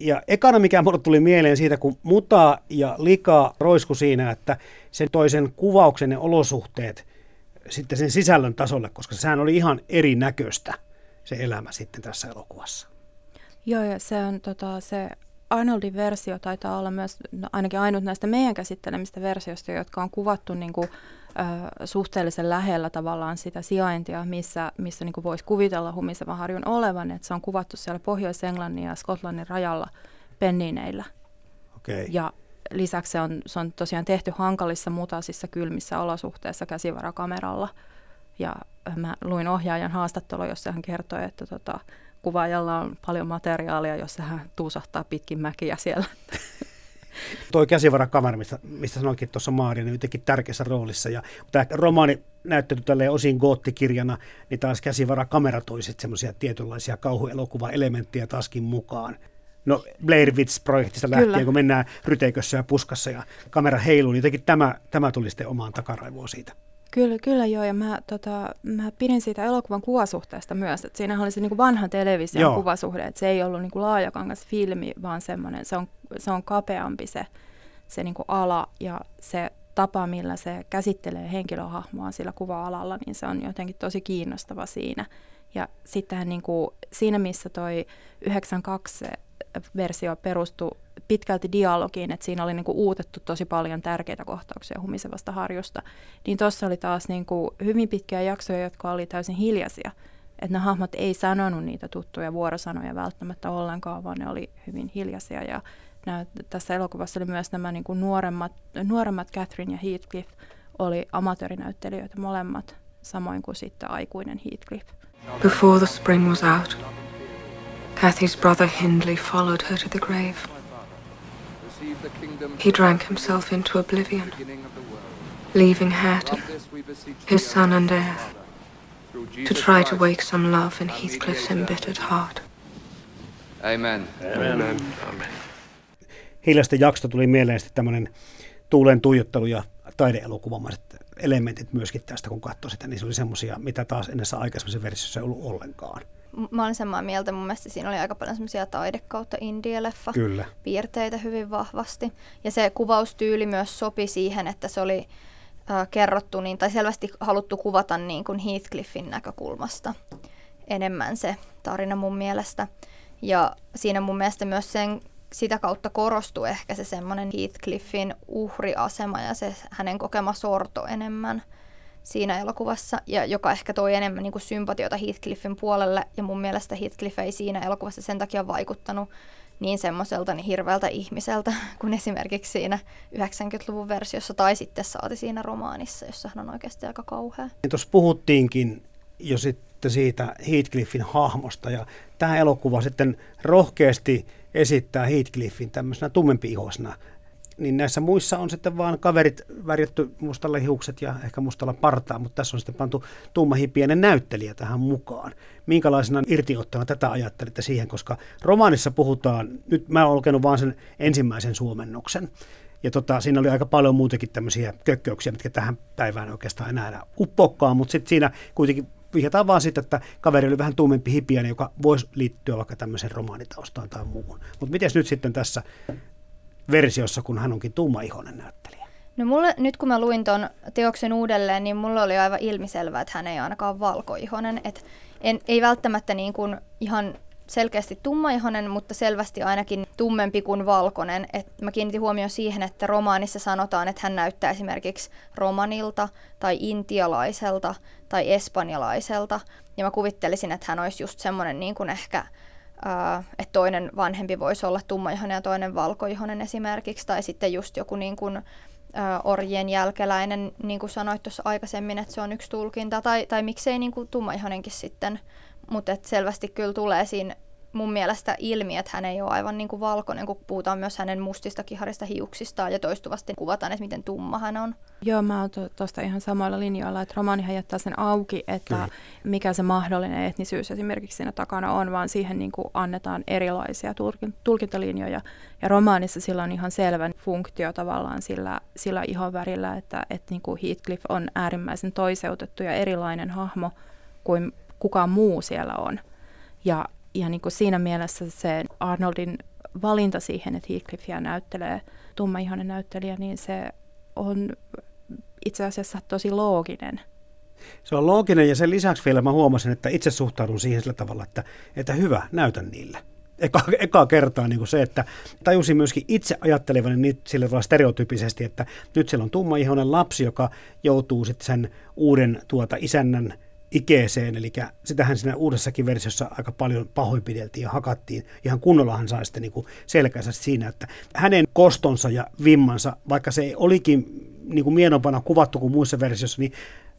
Ja ekana, mikä mulle tuli mieleen siitä, kun muta ja lika roisku siinä, että sen toisen kuvauksen ja olosuhteet sitten sen sisällön tasolle, koska sehän oli ihan erinäköistä se elämä sitten tässä elokuvassa. Joo, ja se on tota, se Arnoldin versio taitaa olla myös no, ainakin ainut näistä meidän käsittelemistä versioista, jotka on kuvattu niin kuin, ö, suhteellisen lähellä tavallaan sitä sijaintia, missä, missä niin kuin voisi kuvitella humisevan harjun olevan. Että se on kuvattu siellä Pohjois-Englannin ja Skotlannin rajalla pennineillä. Okay. Ja lisäksi se on, se on tosiaan tehty hankalissa, mutaisissa, kylmissä olosuhteissa käsivarakameralla. Ja mä luin ohjaajan haastattelua, jossa hän kertoi, että tota, kuvaajalla on paljon materiaalia, jossa hän tuusahtaa pitkin mäkiä siellä. Tuo käsivarakamera, mistä, mistä sanoinkin tuossa Maari, niin jotenkin tärkeässä roolissa. Ja tämä romaani näyttely tälle osin goottikirjana, niin taas käsivarakamera toi semmoisia tietynlaisia kauhuelokuva-elementtejä taaskin mukaan. No Blair Witch-projektista lähtien, Kyllä. kun mennään ryteikössä ja puskassa ja kamera heiluu, niin jotenkin tämä, tämä tuli sitten omaan takaraivoon siitä. Kyllä, kyllä joo, ja mä, tota, mä pidin siitä elokuvan kuvasuhteesta myös, että siinä oli se niin vanha television joo. kuvasuhde, että se ei ollut niin kuin laajakangas filmi, vaan semmoinen, se on, se on kapeampi se, se niin kuin ala ja se tapa, millä se käsittelee henkilöhahmoa sillä kuva-alalla, niin se on jotenkin tosi kiinnostava siinä. Ja sittenhän niin kuin, siinä, missä toi 92 versio perustui pitkälti dialogiin, että siinä oli niinku uutettu tosi paljon tärkeitä kohtauksia humisevasta harjusta, niin tuossa oli taas niinku hyvin pitkiä jaksoja, jotka oli täysin hiljaisia. Että ne hahmot ei sanonut niitä tuttuja vuorosanoja välttämättä ollenkaan, vaan ne oli hyvin hiljaisia. Ja nää, tässä elokuvassa oli myös nämä niinku nuoremmat, nuoremmat Catherine ja Heathcliff oli amatöörinäyttelijöitä molemmat, samoin kuin sitten aikuinen Heathcliff. Before the spring was out, Cathy's brother Hindley followed her to the grave. He drank himself into oblivion, leaving Hareton, his son and heir, to try to wake some love in Heathcliff's embittered heart. Amen. Amen. Amen. Hiljaista jaksosta tuli mieleen sitten tämmöinen tuulen tuijottelu ja taideelokuvamaiset elementit myöskin tästä, kun katsoi sitä, niin se oli semmoisia, mitä taas ennessä aikaisemmassa versiossa ei ollut ollenkaan mä olen samaa mieltä. Mun mielestä siinä oli aika paljon semmoisia taide kautta indie-leffa Kyllä. piirteitä hyvin vahvasti. Ja se kuvaustyyli myös sopi siihen, että se oli äh, kerrottu niin, tai selvästi haluttu kuvata niin kuin Heathcliffin näkökulmasta enemmän se tarina mun mielestä. Ja siinä mun mielestä myös sen, sitä kautta korostui ehkä se semmoinen Heathcliffin uhriasema ja se hänen kokema sorto enemmän siinä elokuvassa, ja joka ehkä toi enemmän niin kuin sympatiota Heathcliffin puolelle, ja mun mielestä Heathcliff ei siinä elokuvassa sen takia vaikuttanut niin semmoiselta niin hirveältä ihmiseltä kuin esimerkiksi siinä 90-luvun versiossa. Tai sitten saati siinä romaanissa, jossa hän on oikeasti aika kauhea. Niin tuossa puhuttiinkin jo sitten siitä Heathcliffin hahmosta. Ja tämä elokuva sitten rohkeasti esittää Heathcliffin tämmöisenä tummempi ihosena niin näissä muissa on sitten vaan kaverit värjätty mustalla hiukset ja ehkä mustalla partaa, mutta tässä on sitten pantu tummahipienen näyttelijä tähän mukaan. Minkälaisena irtiottana tätä ajattelitte siihen, koska romaanissa puhutaan, nyt mä olen lukenut vaan sen ensimmäisen suomennoksen, ja tota, siinä oli aika paljon muutakin tämmöisiä kökköyksiä, mitkä tähän päivään oikeastaan enää enää uppokkaan, mutta sitten siinä kuitenkin vihjataan vaan sitten, että kaveri oli vähän tummempi hipiäinen, joka voisi liittyä vaikka tämmöiseen romaanitaustaan tai muuhun. Mutta miten nyt sitten tässä versiossa, kun hän onkin tummaihoinen näyttelijä? No mulle, nyt kun mä luin ton teoksen uudelleen, niin mulle oli aivan ilmiselvää, että hän ei ainakaan valkoihonen. Et en, ei välttämättä niin kuin ihan selkeästi tummaihonen, mutta selvästi ainakin tummempi kuin valkoinen. Et mä kiinnitin huomioon siihen, että romaanissa sanotaan, että hän näyttää esimerkiksi romanilta tai intialaiselta tai espanjalaiselta. Ja mä kuvittelisin, että hän olisi just semmoinen niin kuin ehkä että toinen vanhempi voisi olla tummaihoinen ja toinen valkoihoinen esimerkiksi, tai sitten just joku niin kuin, orjien jälkeläinen, niin kuin sanoit tuossa aikaisemmin, että se on yksi tulkinta, tai, tai miksei niin kuin tummaihoinenkin sitten, mutta selvästi kyllä tulee siinä mun mielestä ilmi, että hän ei ole aivan niin kuin valkoinen, kun puhutaan myös hänen mustista kiharista hiuksistaan ja toistuvasti kuvataan, että miten tumma hän on. Joo, mä oon tuosta ihan samoilla linjoilla, että romaanihan jättää sen auki, että Kyllä. mikä se mahdollinen etnisyys esimerkiksi siinä takana on, vaan siihen niin kuin annetaan erilaisia tulkintalinjoja. Ja romaanissa sillä on ihan selvä funktio tavallaan sillä, sillä ihonvärillä, että, että niin kuin Heathcliff on äärimmäisen toiseutettu ja erilainen hahmo kuin kukaan muu siellä on. Ja ja niin kuin siinä mielessä se Arnoldin valinta siihen, että Heathcliffia näyttelee tummaihoinen näyttelijä, niin se on itse asiassa tosi looginen. Se on looginen ja sen lisäksi vielä mä huomasin, että itse suhtaudun siihen sillä tavalla, että, että hyvä, näytän niille. Eka, eka kertaa niin kuin se, että tajusin myöskin itse ajattelevani niin sillä tavalla stereotypisesti, että nyt siellä on tummaihoinen lapsi, joka joutuu sitten sen uuden tuota isännän ikeeseen, eli sitähän siinä uudessakin versiossa aika paljon pahoinpideltiin ja hakattiin. Ihan kunnolla hän sai sitten niin selkänsä siinä, että hänen kostonsa ja vimmansa, vaikka se olikin niin kuin mienompana kuvattu kuin muissa versioissa, niin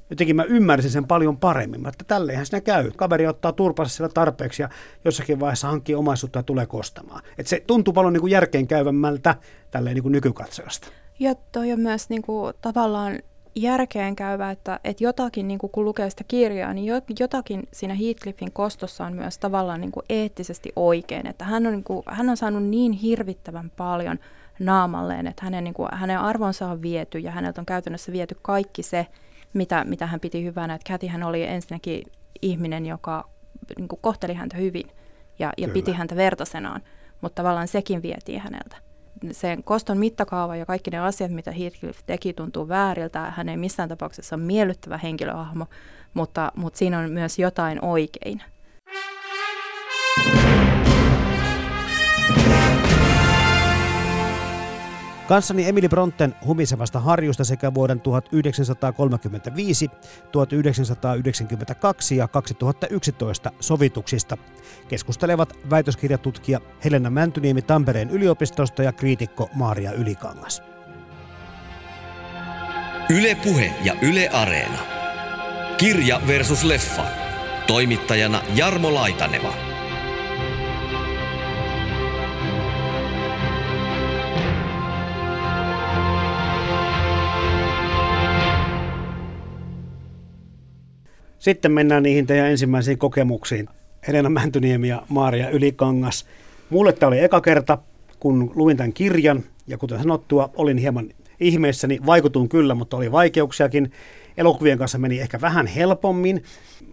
jotenkin mä ymmärsin sen paljon paremmin. Että tälleenhän siinä käy. Kaveri ottaa turpansa siellä tarpeeksi ja jossakin vaiheessa hankkii omaisuutta ja tulee kostamaan. Et se tuntuu paljon niin kuin järkeenkäyvämmältä tälleen niin kuin nykykatsojasta. Ja toi on myös niin kuin, tavallaan järkeen käyvä, että, että jotakin, niin kuin kun lukee sitä kirjaa, niin jotakin siinä Heathcliffin kostossa on myös tavallaan niin kuin eettisesti oikein. Että hän on, niin kuin, hän on saanut niin hirvittävän paljon naamalleen, että hänen, niin kuin, hänen arvonsa on viety ja häneltä on käytännössä viety kaikki se, mitä, mitä hän piti hyvänä. Että Käti hän oli ensinnäkin ihminen, joka niin kuin kohteli häntä hyvin ja, ja piti häntä vertaisenaan, mutta tavallaan sekin vietiin häneltä sen koston mittakaava ja kaikki ne asiat, mitä Heathcliff teki, tuntuu vääriltä. Hän ei missään tapauksessa ole miellyttävä henkilöhahmo, mutta, mutta siinä on myös jotain oikein. Kanssani Emily Bronten humisevasta harjusta sekä vuoden 1935, 1992 ja 2011 sovituksista keskustelevat väitöskirjatutkija Helena Mäntyniemi Tampereen yliopistosta ja kriitikko Maaria Ylikangas. Yle Puhe ja Yle Areena. Kirja versus leffa. Toimittajana Jarmo Laitaneva. Sitten mennään niihin teidän ensimmäisiin kokemuksiin. Helena Mäntyniemi ja Maaria Ylikangas. Mulle tämä oli eka kerta, kun luin tämän kirjan, ja kuten sanottua, olin hieman ihmeessäni, vaikutun kyllä, mutta oli vaikeuksiakin. Elokuvien kanssa meni ehkä vähän helpommin.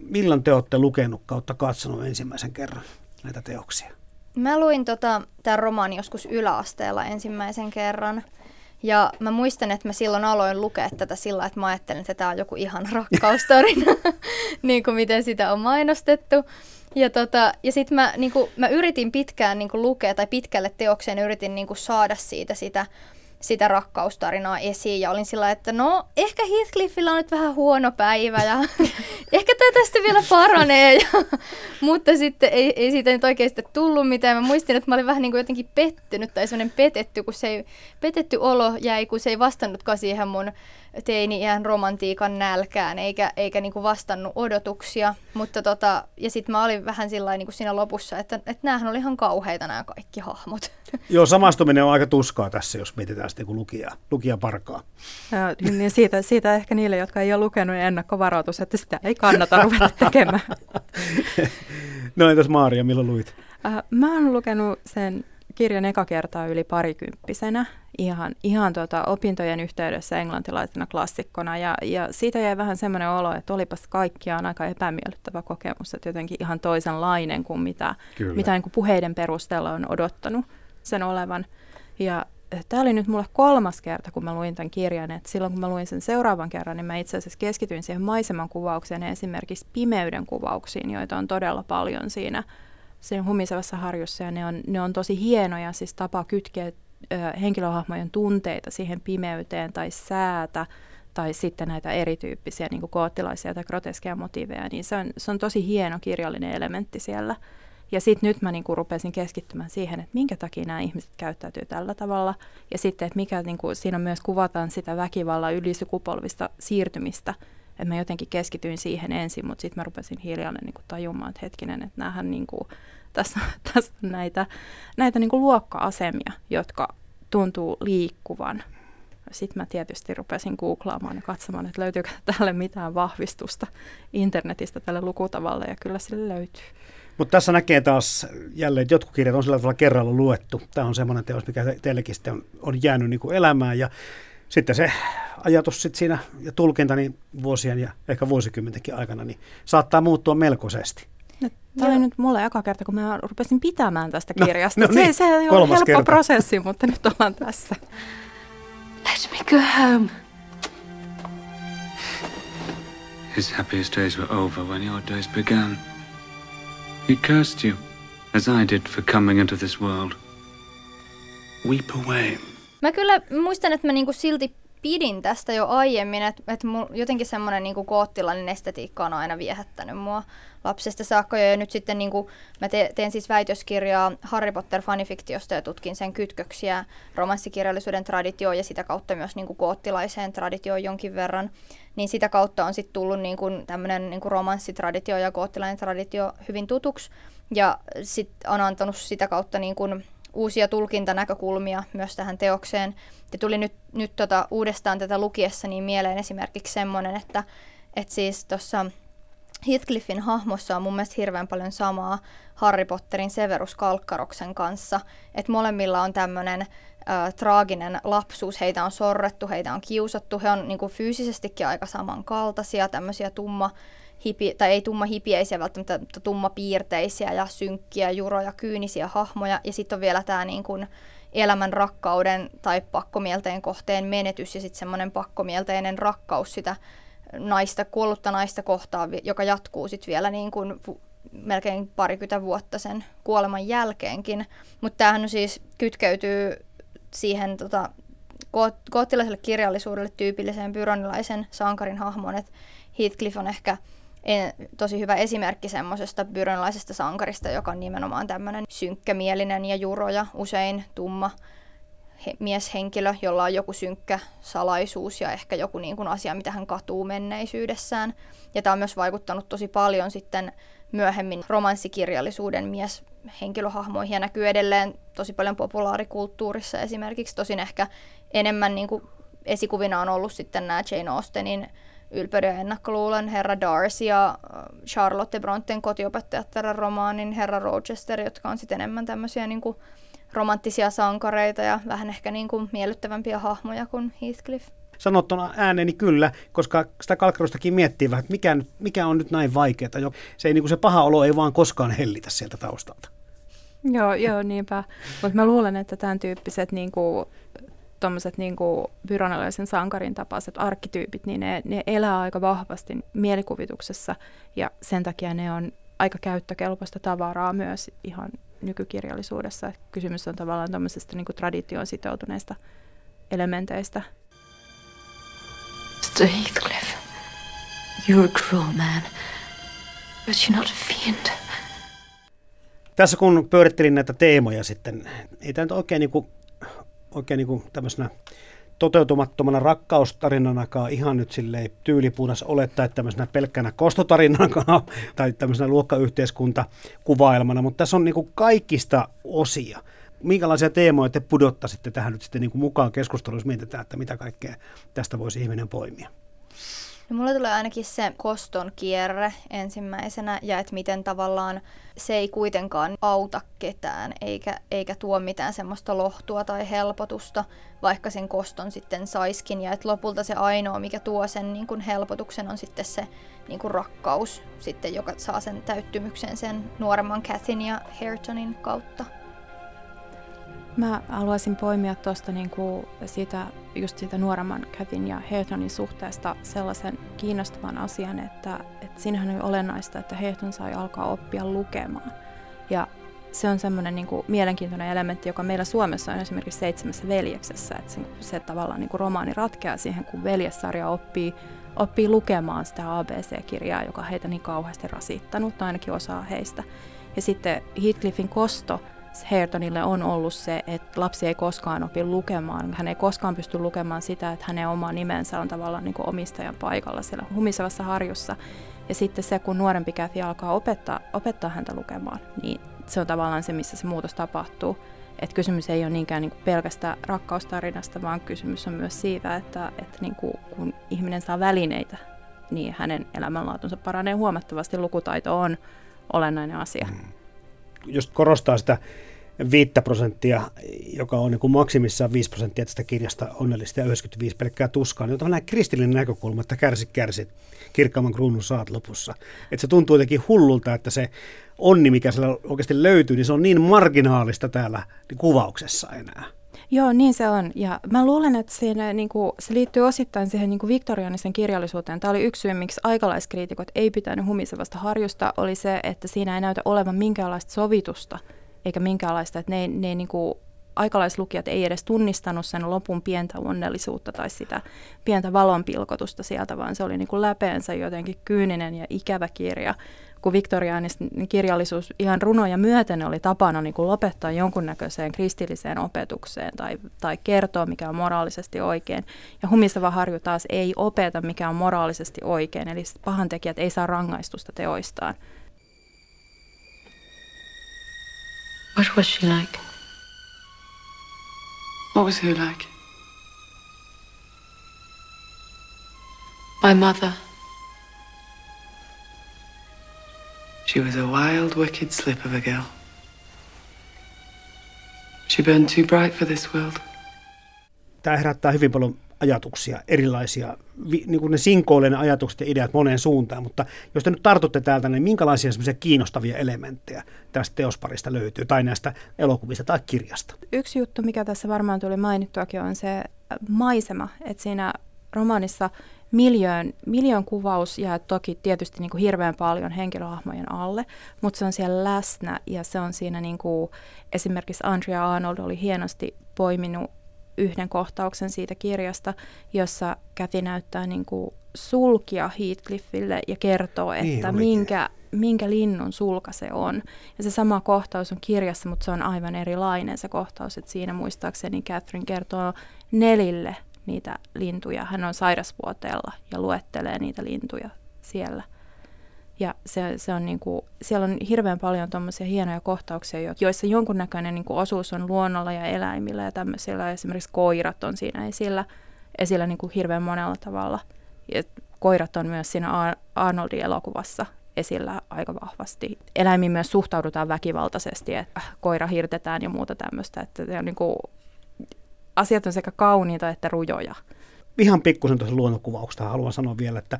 Milloin te olette lukenut kautta katsonut ensimmäisen kerran näitä teoksia? Mä luin tota, tämän romaani joskus yläasteella ensimmäisen kerran. Ja mä muistan, että mä silloin aloin lukea tätä sillä, että mä ajattelin, että tämä on joku ihan rakkaustarina, niin kuin miten sitä on mainostettu. Ja, tota, ja sitten mä, niin mä yritin pitkään niin lukea, tai pitkälle teokseen yritin niin saada siitä sitä sitä rakkaustarinaa esiin ja olin sillä että no ehkä Heathcliffilla on nyt vähän huono päivä ja ehkä tämä tästä vielä paranee. Ja, mutta sitten ei, ei siitä nyt oikein sitten tullut mitään. Mä muistin, että mä olin vähän niin kuin jotenkin pettynyt tai semmoinen petetty, kun se ei, petetty olo jäi, kun se ei vastannutkaan siihen mun teini-iän romantiikan nälkään, eikä, eikä niin kuin vastannut odotuksia. Mutta tota, ja sitten mä olin vähän sillä niin kuin siinä lopussa, että, että näähän oli ihan kauheita nämä kaikki hahmot. Joo, samastuminen on aika tuskaa tässä, jos mietitään sitten kun lukija, lukija parkaa. Ja, niin siitä, siitä ehkä niille, jotka ei ole lukenut niin ennakkovaroitus, että sitä ei kannata ruveta tekemään. no entäs Maaria, milloin luit? Äh, mä oon lukenut sen kirjan eka kertaa yli parikymppisenä ihan, ihan tuota opintojen yhteydessä englantilaisena klassikkona ja, ja siitä jäi vähän semmoinen olo, että olipas kaikkiaan aika epämiellyttävä kokemus, että jotenkin ihan toisenlainen kuin mitä, mitä niin kuin puheiden perusteella on odottanut sen olevan. Ja eh, Tämä oli nyt mulle kolmas kerta, kun mä luin tämän kirjan. Et silloin kun mä luin sen seuraavan kerran, niin mä itse asiassa keskityin siihen maiseman kuvaukseen ja esimerkiksi pimeyden kuvauksiin, joita on todella paljon siinä, siinä humisevassa harjussa. Ja ne on, ne on tosi hienoja, siis tapa kytkeä henkilöhahmojen tunteita siihen pimeyteen tai säätä tai sitten näitä erityyppisiä niin kuin koottilaisia tai groteskeja motiiveja, niin se on, se on tosi hieno kirjallinen elementti siellä. Ja sitten nyt mä niin kuin rupesin keskittymään siihen, että minkä takia nämä ihmiset käyttäytyy tällä tavalla. Ja sitten, että mikä niin kuin, siinä myös kuvataan sitä väkivallan ylisukupolvista siirtymistä. Että mä jotenkin keskityin siihen ensin, mutta sitten mä rupesin hiljalleen niin tajumaan, että hetkinen, että näähän niin kuin, tässä, tässä on näitä, näitä niin kuin luokka-asemia, jotka tuntuu liikkuvan. Sitten mä tietysti rupesin googlaamaan ja katsomaan, että löytyykö tälle mitään vahvistusta internetistä tälle lukutavalle, ja kyllä sille löytyy. Mutta tässä näkee taas jälleen, että jotkut kirjat on sillä tavalla kerralla luettu. Tämä on semmoinen teos, mikä teillekin sitten on, on jäänyt niin kuin elämään. Ja sitten se ajatus sit siinä ja tulkinta niin vuosien ja ehkä vuosikymmentenkin aikana niin saattaa muuttua melkoisesti. Tämä oli nyt mulle eka kerta, kun mä rupesin pitämään tästä no, kirjasta. No, no niin, se, se ei ole helppo kerta. prosessi, mutta nyt ollaan tässä. Let me go home. His happiest days were over when your days began. He cursed you, as I did for coming into this world. Weep away. Mä kyllä muistan, että mä niinku silti pidin tästä jo aiemmin, että et jotenkin semmoinen niinku koottilainen estetiikka on aina viehättänyt mua lapsesta saakka. Ja nyt sitten niinku, mä te, teen siis väitöskirjaa Harry Potter fanifiktiosta ja tutkin sen kytköksiä romanssikirjallisuuden traditioon ja sitä kautta myös niinku koottilaiseen traditioon jonkin verran. Niin sitä kautta on sitten tullut niinku tämmöinen niinku romanssitraditio ja koottilainen traditio hyvin tutuksi. Ja sitten on antanut sitä kautta niinku uusia tulkintanäkökulmia myös tähän teokseen. Ja tuli nyt, nyt tota, uudestaan tätä lukiessa niin mieleen esimerkiksi semmoinen, että, että siis tuossa Heathcliffin hahmossa on mun mielestä hirveän paljon samaa Harry Potterin Severus Kalkkaroksen kanssa, että molemmilla on tämmöinen traaginen lapsuus, heitä on sorrettu, heitä on kiusattu, he on niin kuin, fyysisestikin aika samankaltaisia, tämmöisiä tumma, hipi, tai ei tumma hipiäisiä välttämättä, mutta tumma piirteisiä ja synkkiä, juroja, kyynisiä hahmoja. Ja sitten on vielä tämä niin kuin elämän rakkauden tai pakkomielteen kohteen menetys ja sitten semmoinen pakkomielteinen rakkaus sitä naista, kuollutta naista kohtaan, joka jatkuu sitten vielä niin kuin melkein parikymmentä vuotta sen kuoleman jälkeenkin. Mutta tämähän siis kytkeytyy siihen tota, koottilaiselle kirjallisuudelle tyypilliseen byronilaisen sankarin hahmoon, että Heathcliff on ehkä tosi hyvä esimerkki semmoisesta byronilaisesta sankarista, joka on nimenomaan tämmöinen synkkämielinen ja juro ja usein tumma he, mieshenkilö, jolla on joku synkkä salaisuus ja ehkä joku niin kuin asia, mitä hän katuu menneisyydessään. Ja tämä on myös vaikuttanut tosi paljon sitten myöhemmin romanssikirjallisuuden mieshenkilöhahmoihin ja näkyy edelleen tosi paljon populaarikulttuurissa esimerkiksi. Tosin ehkä enemmän niin kuin esikuvina on ollut sitten nämä Jane Austenin Ylpeyden ja ennakkoluulen herra Darcy ja äh, Charlotte Bronten kotiopettajattaren romaanin herra Rochester, jotka on sitten enemmän tämmöisiä niin kuin romanttisia sankareita ja vähän ehkä niin kuin miellyttävämpiä hahmoja kuin Heathcliff. Sanottuna ääneni kyllä, koska sitä kalkkarustakin miettii vähän, että mikä, mikä on nyt näin vaikeaa. Se, ei, niin kuin se paha olo ei vaan koskaan hellitä sieltä taustalta. Joo, joo niinpä. Mutta mä luulen, että tämän tyyppiset niin kuin, tuommoiset niin byronalaisen sankarin tapaiset arkkityypit, niin ne, ne elää aika vahvasti mielikuvituksessa ja sen takia ne on aika käyttökelpoista tavaraa myös ihan nykykirjallisuudessa. Kysymys on tavallaan tuommoisesta niin traditioon sitoutuneesta elementeistä. Mr. Heathcliff, you're a cruel man, but you're not a fiend. Tässä kun pyörittelin näitä teemoja sitten, ei tämä nyt oikein, niin kuin, oikein niin kuin tämmöisenä toteutumattomana rakkaustarinanakaan ihan nyt silleen tyylipuunas olettaa, että tämmöisenä pelkkänä kostotarinanakaan tai tämmöisenä luokkayhteiskuntakuvailmana, mutta tässä on niin kuin kaikista osia. Minkälaisia teemoja te pudottaisitte tähän nyt sitten niin kuin mukaan keskustelussa mietitään, että mitä kaikkea tästä voisi ihminen poimia? No mulla tulee ainakin se koston kierre ensimmäisenä ja että miten tavallaan se ei kuitenkaan auta ketään eikä, eikä tuo mitään semmoista lohtua tai helpotusta, vaikka sen koston sitten saiskin. Ja että lopulta se ainoa, mikä tuo sen niin kuin helpotuksen, on sitten se niin kuin rakkaus, sitten, joka saa sen täyttymyksen sen nuoremman Cathin ja Haretonin kautta. Mä haluaisin poimia tuosta niinku siitä, just siitä nuoremman Cathin ja Hairtonin suhteesta sellaisen kiinnostavan asian, että, että siinähän oli olennaista, että Hareton sai alkaa oppia lukemaan. Ja se on semmoinen niinku mielenkiintoinen elementti, joka meillä Suomessa on esimerkiksi Seitsemässä veljeksessä, että se, se tavallaan niinku romaani ratkeaa siihen, kun veljessarja oppii, oppii lukemaan sitä ABC-kirjaa, joka heitä niin kauheasti rasittanut, ainakin osaa heistä. Ja sitten Heathcliffin kosto Haretonille on ollut se, että lapsi ei koskaan opi lukemaan. Hän ei koskaan pysty lukemaan sitä, että hänen oma nimensä on tavallaan niin kuin omistajan paikalla siellä humisevassa harjussa. Ja sitten se, kun nuorempi Kathy alkaa opettaa, opettaa häntä lukemaan, niin se on tavallaan se, missä se muutos tapahtuu. Että kysymys ei ole niinkään niin pelkästä rakkaustarinasta, vaan kysymys on myös siitä, että, että niin kuin, kun ihminen saa välineitä, niin hänen elämänlaatunsa paranee huomattavasti. Lukutaito on olennainen asia. Mm. Jos korostaa sitä 5 prosenttia, joka on niin kuin maksimissaan 5 prosenttia tästä kirjasta onnellista ja 95 pelkkää tuskaa, niin on näin kristillinen näkökulma, että kärsi kärsit, kirkkaamman kruunun saat lopussa. Että se tuntuu jotenkin hullulta, että se onni, mikä siellä oikeasti löytyy, niin se on niin marginaalista täällä kuvauksessa enää. Joo, niin se on. Ja mä luulen, että siinä, niin kuin, se liittyy osittain siihen niin kuin viktoriaanisen kirjallisuuteen. Tämä oli yksi syy, miksi aikalaiskriitikot ei pitänyt humisevasta harjusta, oli se, että siinä ei näytä olevan minkäänlaista sovitusta – eikä minkäänlaista, että ne, ne niin kuin, aikalaislukijat ei edes tunnistanut sen lopun pientä onnellisuutta tai sitä pientä valonpilkotusta sieltä, vaan se oli niin kuin läpeensä jotenkin kyyninen ja ikävä kirja, kun viktoriaanisen kirjallisuus ihan runoja myöten oli tapana niin kuin lopettaa jonkunnäköiseen kristilliseen opetukseen tai, tai kertoa, mikä on moraalisesti oikein. Ja humiseva harju taas ei opeta, mikä on moraalisesti oikein, eli pahantekijät ei saa rangaistusta teoistaan. What was she like? What was who like? My mother. She was a wild, wicked slip of a girl. She burned too bright for this world. Tämä herättää hyvin paljon ajatuksia, erilaisia, niin kuin ne sinkoilee ne ajatukset ja ideat moneen suuntaan, mutta jos te nyt tartutte täältä, niin minkälaisia semmoisia kiinnostavia elementtejä tästä teosparista löytyy, tai näistä elokuvista tai kirjasta? Yksi juttu, mikä tässä varmaan tuli mainittuakin, on se maisema, että siinä romaanissa miljoon, miljoon kuvaus jää toki tietysti niin kuin hirveän paljon henkilöhahmojen alle, mutta se on siellä läsnä ja se on siinä niin kuin, esimerkiksi Andrea Arnold oli hienosti poiminut yhden kohtauksen siitä kirjasta, jossa Kathy näyttää niin kuin sulkia Heathcliffille ja kertoo, niin että niin, minkä, minkä linnun sulka se on. Ja se sama kohtaus on kirjassa, mutta se on aivan erilainen se kohtaus. Että siinä muistaakseni Catherine kertoo Nelille niitä lintuja. Hän on sairasvuoteella ja luettelee niitä lintuja siellä – ja se, se on niin kuin, siellä on hirveän paljon tuommoisia hienoja kohtauksia, joissa jonkunnäköinen niin kuin osuus on luonnolla ja eläimillä ja tämmöisillä. Esimerkiksi koirat on siinä esillä, esillä niin kuin hirveän monella tavalla. Ja koirat on myös siinä Arnoldin elokuvassa esillä aika vahvasti. Eläimiin myös suhtaudutaan väkivaltaisesti, että koira hirtetään ja muuta tämmöistä. Että on niin kuin, asiat on sekä kauniita että rujoja. Ihan pikkusen tuossa luonnokuvauksesta haluan sanoa vielä, että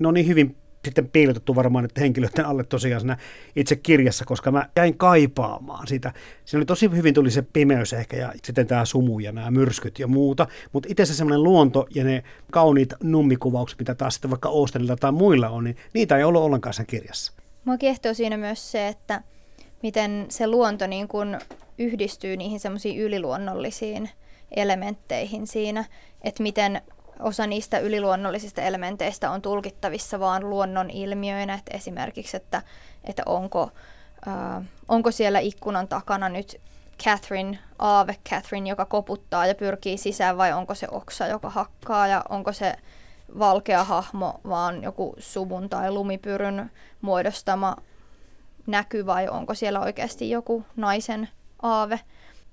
ne on niin hyvin sitten piilotettu varmaan että henkilöiden alle tosiaan siinä itse kirjassa, koska mä jäin kaipaamaan sitä. Siinä oli tosi hyvin tuli se pimeys ehkä ja sitten tämä sumu ja nämä myrskyt ja muuta, mutta itse se semmoinen luonto ja ne kauniit nummikuvaukset, mitä taas sitten vaikka Oostenilla tai muilla on, niin niitä ei ollut ollenkaan sen kirjassa. Mua kiehtoo siinä myös se, että miten se luonto niin kuin yhdistyy niihin semmoisiin yliluonnollisiin elementteihin siinä, että miten osa niistä yliluonnollisista elementeistä on tulkittavissa vaan luonnon ilmiöinä, että esimerkiksi, että, että onko, äh, onko siellä ikkunan takana nyt Catherine, aave Catherine, joka koputtaa ja pyrkii sisään, vai onko se oksa, joka hakkaa, ja onko se valkea hahmo, vaan joku suvun tai lumipyryn muodostama näky, vai onko siellä oikeasti joku naisen aave.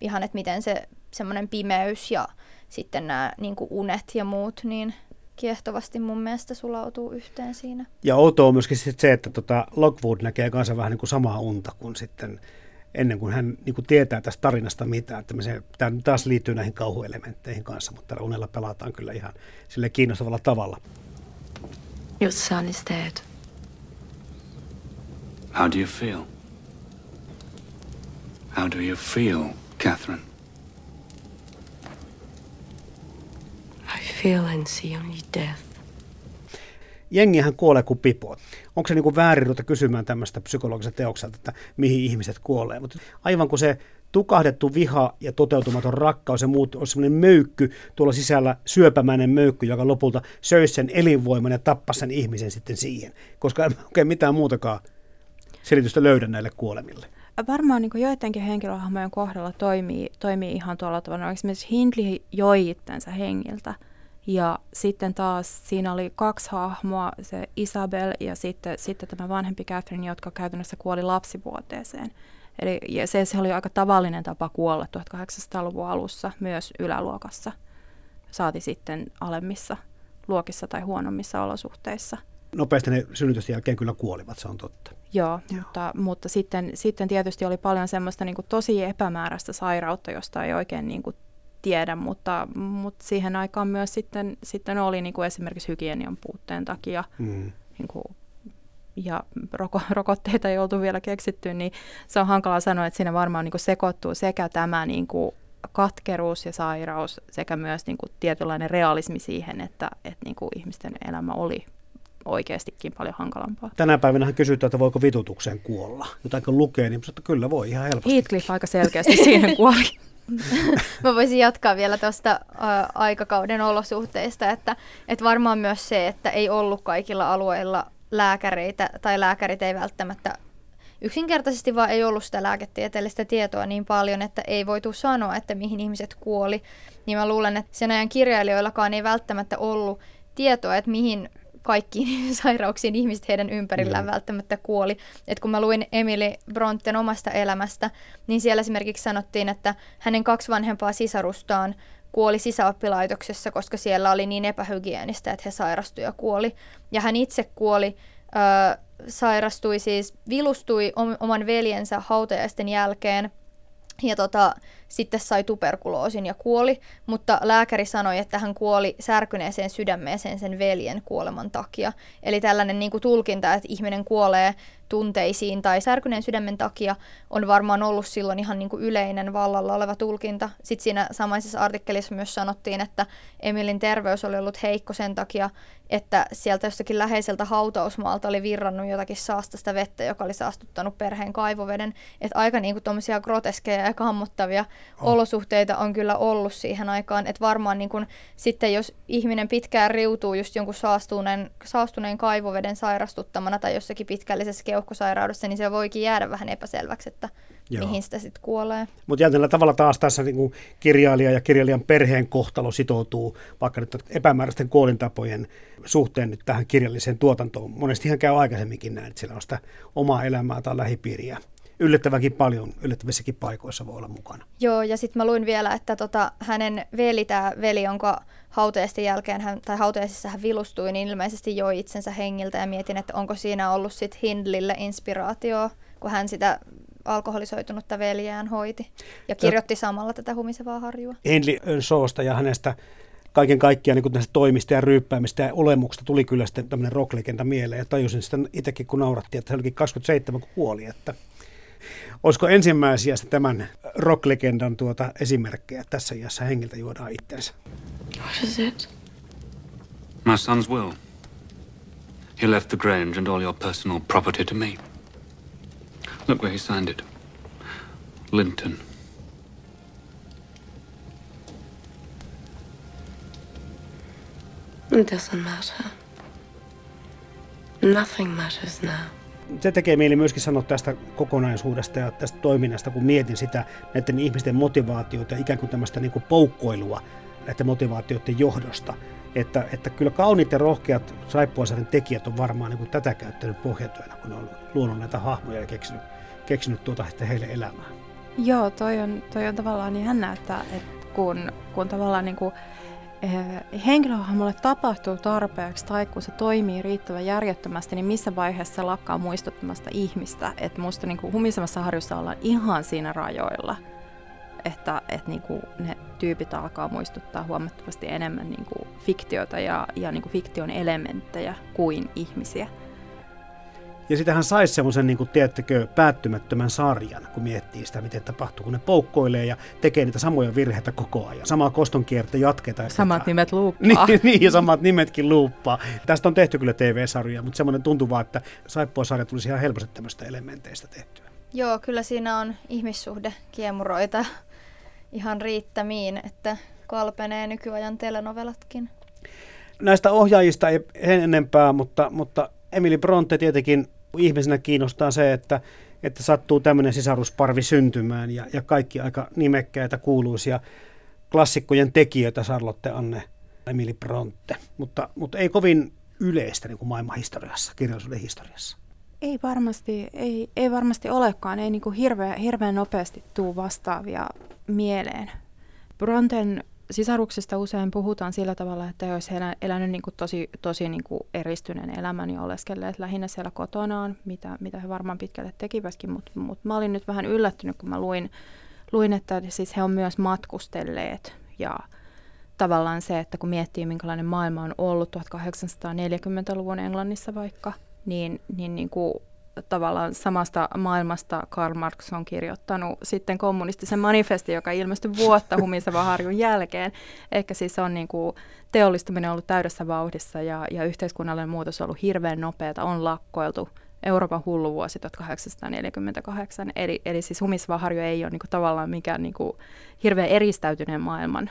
Ihan, että miten se semmoinen pimeys ja sitten nämä niin unet ja muut, niin kiehtovasti mun mielestä sulautuu yhteen siinä. Ja outoa on myöskin se, että tota Lockwood näkee kanssa vähän niin kuin samaa unta kuin sitten ennen kuin hän niin kuin tietää tästä tarinasta mitään. Että se, tämä taas liittyy näihin kauhuelementteihin kanssa, mutta tällä unella pelataan kyllä ihan sille kiinnostavalla tavalla. Your son is dead. How do you feel? How do you feel, Catherine? I feel and see only death. Jengihän kuolee kuin pipo. Onko se niin kuin väärin ruveta kysymään tämmöistä psykologista teokselta, että mihin ihmiset kuolee? Mutta aivan kuin se tukahdettu viha ja toteutumaton rakkaus ja muut on semmoinen möykky, tuolla sisällä syöpämäinen möykky, joka lopulta söisi sen elinvoiman ja tappasi sen ihmisen sitten siihen, koska ei oikein mitään muutakaan selitystä löydä näille kuolemille. Varmaan niin joidenkin henkilöhahmojen kohdalla toimii, toimii ihan tuolla tavalla. Esimerkiksi Hindley joi itsensä hengiltä. Ja sitten taas siinä oli kaksi hahmoa, se Isabel ja sitten, sitten tämä vanhempi Catherine, jotka käytännössä kuoli lapsivuoteeseen. Eli ja se, se oli aika tavallinen tapa kuolla 1800-luvun alussa myös yläluokassa. Saati sitten alemmissa luokissa tai huonommissa olosuhteissa. Nopeasti ne synnytysten jälkeen kyllä kuolivat, se on totta. Joo, Joo. Mutta, mutta sitten, sitten tietysti oli paljon semmoista niin kuin tosi epämääräistä sairautta, josta ei oikein niin kuin tiedä, mutta, mutta siihen aikaan myös sitten, sitten oli niin kuin esimerkiksi hygienian puutteen takia mm. niin kuin, ja roko, rokotteita ei oltu vielä keksitty, niin se on hankala sanoa, että siinä varmaan niin kuin sekoittuu sekä tämä niin kuin katkeruus ja sairaus sekä myös niin kuin tietynlainen realismi siihen, että, että niin kuin ihmisten elämä oli oikeastikin paljon hankalampaa. Tänä päivänä kysytään, että voiko vitutukseen kuolla. Jotain kun lukee, niin että kyllä voi ihan helposti. Heathcliff aika selkeästi siihen kuoli. Mä voisin jatkaa vielä tuosta aikakauden olosuhteista, että, että varmaan myös se, että ei ollut kaikilla alueilla lääkäreitä tai lääkärit ei välttämättä yksinkertaisesti vaan ei ollut sitä lääketieteellistä tietoa niin paljon, että ei voitu sanoa, että mihin ihmiset kuoli. Niin mä luulen, että sen ajan kirjailijoillakaan ei välttämättä ollut tietoa, että mihin kaikkiin sairauksiin ihmiset heidän ympärillään mm. välttämättä kuoli. Et kun mä luin Emily Bronten omasta elämästä, niin siellä esimerkiksi sanottiin, että hänen kaksi vanhempaa sisarustaan kuoli sisäoppilaitoksessa, koska siellä oli niin epähygienistä, että he sairastuivat ja kuoli. Ja hän itse kuoli, äh, sairastui siis, vilustui oman veljensä hautajaisten jälkeen ja tota, sitten sai tuberkuloosin ja kuoli, mutta lääkäri sanoi, että hän kuoli särkyneeseen sydämeeseen sen veljen kuoleman takia. Eli tällainen niin kuin tulkinta, että ihminen kuolee tunteisiin tai särkyneen sydämen takia on varmaan ollut silloin ihan niin kuin yleinen vallalla oleva tulkinta. Sitten siinä samaisessa artikkelissa myös sanottiin, että Emilin terveys oli ollut heikko sen takia, että sieltä jostakin läheiseltä hautausmaalta oli virrannut jotakin saastasta vettä, joka oli saastuttanut perheen kaivoveden. Että aika niin kuin groteskeja ja kammottavia oh. olosuhteita on kyllä ollut siihen aikaan. Että varmaan niin kuin, sitten jos ihminen pitkään riutuu just jonkun saastuneen, saastuneen kaivoveden sairastuttamana tai jossakin pitkällisessä keuhkosairaudessa, niin se voikin jäädä vähän epäselväksi, että Joo. mihin sitä sitten kuolee. Mutta jännällä tavalla taas tässä niin kuin kirjailija ja kirjailijan perheen kohtalo sitoutuu vaikka nyt epämääräisten kuolintapojen suhteen nyt tähän kirjalliseen tuotantoon. Monesti ihan käy aikaisemminkin näin, että siellä on sitä omaa elämää tai lähipiiriä yllättävänkin paljon, yllättävissäkin paikoissa voi olla mukana. Joo, ja sitten mä luin vielä, että tota, hänen veli, tämä veli, jonka hautajaisten jälkeen hän, tai hautajaisissa hän vilustui, niin ilmeisesti joi itsensä hengiltä, ja mietin, että onko siinä ollut sitten Hindlille inspiraatio, kun hän sitä alkoholisoitunutta veljään hoiti ja kirjoitti ja, samalla tätä humisevaa harjua. Hindley Soosta ja hänestä kaiken kaikkiaan niin näistä toimista ja ryyppäämistä ja olemuksesta tuli kyllä sitten tämmöinen rocklegenda mieleen ja tajusin sitten itsekin kun naurattiin, että hän olikin 27 kun kuoli, että Olisiko ensimmäisiä tämän rocklegendan tuota esimerkkejä tässä iässä hengiltä juodaan itsensä? What is it? My son's will. He left the Grange and all your personal property to me. Look where he signed it. Linton. It doesn't matter. Nothing matters now. Se tekee mieli myöskin sanoa tästä kokonaisuudesta ja tästä toiminnasta, kun mietin sitä näiden ihmisten motivaatioita ja ikään kuin tämmöistä niin kuin poukkoilua näiden motivaatioiden johdosta. Että, että kyllä kauniit ja rohkeat saippuasarjan tekijät on varmaan niin kuin tätä käyttänyt pohjatyönä, kun ne on luonut näitä hahmoja ja keksinyt, keksinyt tuota heille elämää. Joo, toi on, toi on tavallaan niin jännä, että, että kun, kun tavallaan niin kuin, henkilöhahmolle tapahtuu tarpeeksi tai kun se toimii riittävän järjettömästi, niin missä vaiheessa se lakkaa muistuttamasta ihmistä. Että musta niin kuin humisemmassa harjussa ollaan ihan siinä rajoilla, että, että niin kuin ne tyypit alkaa muistuttaa huomattavasti enemmän niin kuin fiktiota ja, ja niin kuin fiktion elementtejä kuin ihmisiä. Ja sitähän saisi semmoisen, niin kuin, tiedättekö, päättymättömän sarjan, kun miettii sitä, miten tapahtuu, kun ne poukkoilee ja tekee niitä samoja virheitä koko ajan. Samaa kostonkiertä jatketaan. Samat nimet luuppaa. niin, niin, ja samat nimetkin luuppaa. Tästä on tehty kyllä TV-sarjoja, mutta semmoinen tuntuu vaan, että Saippua-sarja tulisi ihan helposti tämmöistä elementeistä tehtyä. Joo, kyllä siinä on ihmissuhde kiemuroita ihan riittämiin, että kalpenee nykyajan telenovelatkin. Näistä ohjaajista ei enempää, mutta, mutta Emily Bronte tietenkin ihmisenä kiinnostaa se, että, että sattuu tämmöinen sisarusparvi syntymään ja, ja kaikki aika nimekkäitä, kuuluisia klassikkojen tekijöitä Charlotte Anne Emily Bronte, mutta, mutta ei kovin yleistä niin kuin maailman historiassa, kirjallisuuden historiassa. Ei varmasti, ei, ei varmasti olekaan, ei niin kuin hirveän, hirveän nopeasti tuu vastaavia mieleen. Bronten sisaruksista usein puhutaan sillä tavalla, että he olisivat elänyt niin tosi, tosi niin kuin eristyneen elämän ja oleskelleet lähinnä siellä kotonaan, mitä, mitä he varmaan pitkälle tekivätkin, mutta mut mä olin nyt vähän yllättynyt, kun mä luin, luin, että siis he on myös matkustelleet. Ja tavallaan se, että kun miettii, minkälainen maailma on ollut 1840-luvun Englannissa vaikka, niin, niin, niin kuin tavallaan samasta maailmasta Karl Marx on kirjoittanut sitten kommunistisen manifestin, joka ilmestyi vuotta Humisevan harjun jälkeen. Ehkä siis on niin kuin teollistuminen ollut täydessä vauhdissa ja, ja yhteiskunnallinen muutos on ollut hirveän nopeata, on lakkoiltu. Euroopan hullu vuosi 1848, eli, eli siis Humisvaharjo ei ole niin kuin, tavallaan mikään niin kuin, hirveän eristäytyneen maailman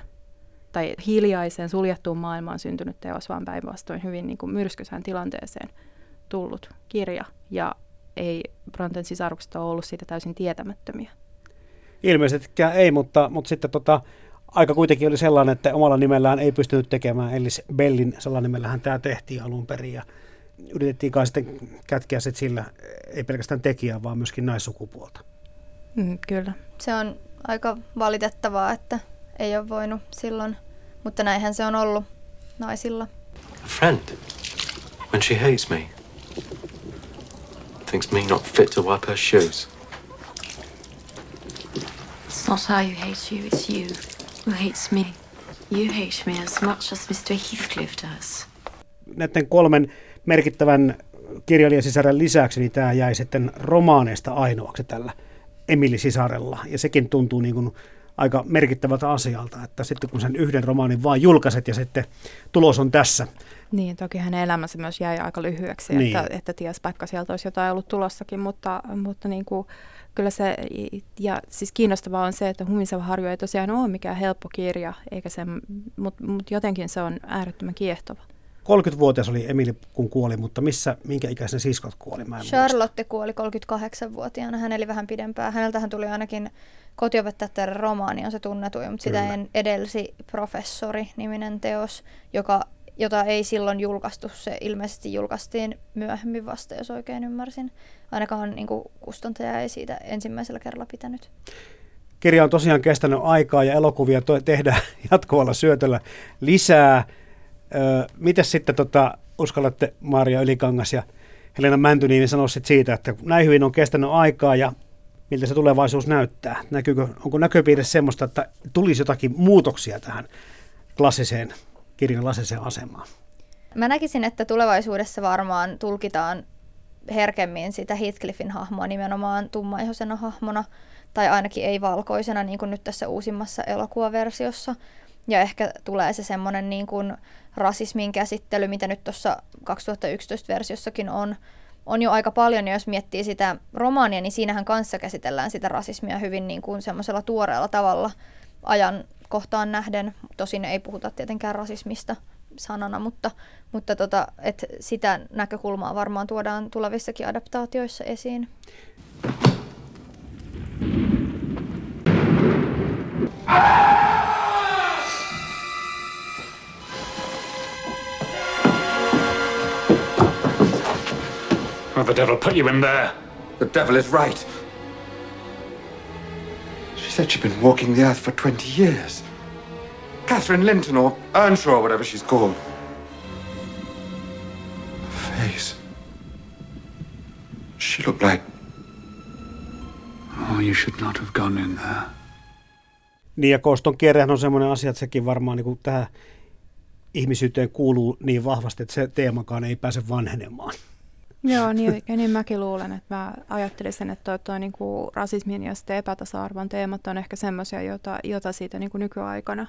tai hiljaiseen suljettuun maailmaan syntynyt teos, vaan päinvastoin hyvin niin kuin myrskyisään tilanteeseen tullut kirja. Ja ei Bronten sisarukset ole ollut siitä täysin tietämättömiä. Ilmeisestikään ei, mutta, mutta sitten tota, aika kuitenkin oli sellainen, että omalla nimellään ei pystynyt tekemään, eli Bellin sellainen nimellähän tämä tehtiin alun perin ja yritettiin kai sitten kätkeä sit sillä, ei pelkästään tekijää, vaan myöskin naissukupuolta. Mm, kyllä. Se on aika valitettavaa, että ei ole voinut silloin, mutta näinhän se on ollut naisilla. A friend, when she hates me, thinks me not fit to wipe her shoes. It's not I who hates you, it's you who hates me. You hate me as much as Mr. Heathcliff does. Näiden kolmen merkittävän kirjailijasisären lisäksi niin tämä jäi sitten romaaneista ainoaksi tällä Emili Sisarella. Ja sekin tuntuu niin kuin aika merkittävältä asialta, että sitten kun sen yhden romaanin vaan julkaiset ja sitten tulos on tässä. Niin, toki hänen elämänsä myös jäi aika lyhyeksi, niin. että, että ties vaikka sieltä olisi jotain ollut tulossakin, mutta, mutta niin kuin, kyllä se, ja siis kiinnostavaa on se, että Humiseva harjo ei tosiaan ole mikään helppo kirja, eikä se, mutta mut jotenkin se on äärettömän kiehtova. 30-vuotias oli Emili, kun kuoli, mutta missä, minkä ikäisen siskot kuoli? Mä Charlotte muista. kuoli 38-vuotiaana. Hän eli vähän pidempään. Häneltähän tuli ainakin kotiopettajattaren romaani on se tunnetuin, mutta sitä en edelsi Professori-niminen teos, joka, jota ei silloin julkaistu. Se ilmeisesti julkaistiin myöhemmin vasta, jos oikein ymmärsin. Ainakaan niin kuin, kustantaja ei siitä ensimmäisellä kerralla pitänyt. Kirja on tosiaan kestänyt aikaa ja elokuvia to- tehdään jatkuvalla syötöllä lisää. Öö, Miten sitten tota, uskallatte Maria Ylikangas ja Helena Mäntyniemi sanoa siitä, että näin hyvin on kestänyt aikaa ja miltä se tulevaisuus näyttää? Näkyykö, onko näköpiirissä semmoista, että tulisi jotakin muutoksia tähän klassiseen kirjan klassiseen asemaan? Mä näkisin, että tulevaisuudessa varmaan tulkitaan herkemmin sitä Heathcliffin hahmoa nimenomaan tummaihoisena hahmona, tai ainakin ei valkoisena, niin kuin nyt tässä uusimmassa elokuvaversiossa. Ja ehkä tulee se semmoinen niin kuin rasismin käsittely, mitä nyt tuossa 2011-versiossakin on, on jo aika paljon, ja jos miettii sitä romaania, niin siinähän kanssa käsitellään sitä rasismia hyvin niin kuin semmoisella tuoreella tavalla ajan kohtaan nähden. Tosin ei puhuta tietenkään rasismista sanana, mutta, mutta tota, et sitä näkökulmaa varmaan tuodaan tulevissakin adaptaatioissa esiin. Oh, the devil put you in there. The devil is right. She said she'd been walking the earth for 20 years. Catherine Linton or Earnshaw, or whatever she's called. Her face. She looked like. Oh, you should not have gone in there. Niin ja kooston kierrehän on semmoinen asia, että sekin varmaan niin kuin tähän ihmisyyteen kuuluu niin vahvasti, että se teemakaan ei pääse vanhenemaan. Joo, niin, niin mäkin luulen, että mä ajattelisin, että toi, toi niin kuin rasismin ja sitten epätasa-arvon teemat on ehkä semmoisia, jota, jota siitä niin kuin nykyaikana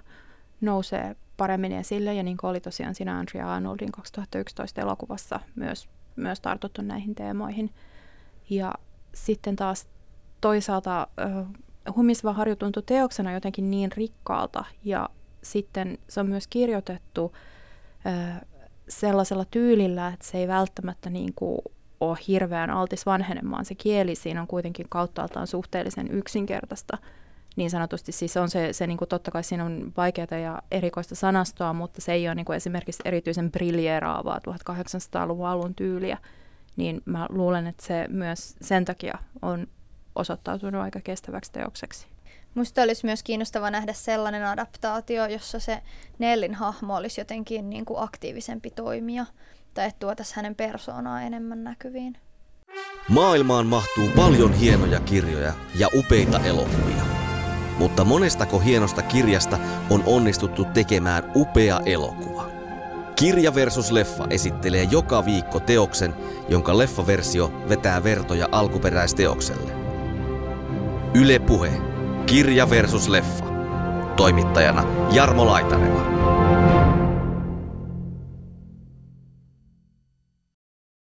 nousee paremmin esille. Ja niin kuin oli tosiaan siinä Andrea Arnoldin 2011 elokuvassa myös, myös tartuttu näihin teemoihin. Ja sitten taas toisaalta Humisva harju tuntui teoksena jotenkin niin rikkaalta ja sitten se on myös kirjoitettu äh, sellaisella tyylillä, että se ei välttämättä niin kuin ole hirveän altis vanhenemaan. Se kieli siinä on kuitenkin kauttaaltaan suhteellisen yksinkertaista. Niin sanotusti siis on se, se niin kuin totta kai siinä on vaikeaa ja erikoista sanastoa, mutta se ei ole niin kuin esimerkiksi erityisen briljeeraavaa 1800-luvun alun tyyliä. Niin mä luulen, että se myös sen takia on osoittautunut aika kestäväksi teokseksi. Musta olisi myös kiinnostava nähdä sellainen adaptaatio, jossa se Nellin hahmo olisi jotenkin niin kuin aktiivisempi toimija, tai että tuotaisiin hänen persoonaa enemmän näkyviin. Maailmaan mahtuu paljon hienoja kirjoja ja upeita elokuvia. Mutta monestako hienosta kirjasta on onnistuttu tekemään upea elokuva? Kirja versus leffa esittelee joka viikko teoksen, jonka leffaversio vetää vertoja alkuperäisteokselle. Yle Puhe. Kirja versus leffa. Toimittajana Jarmo Laitaneva.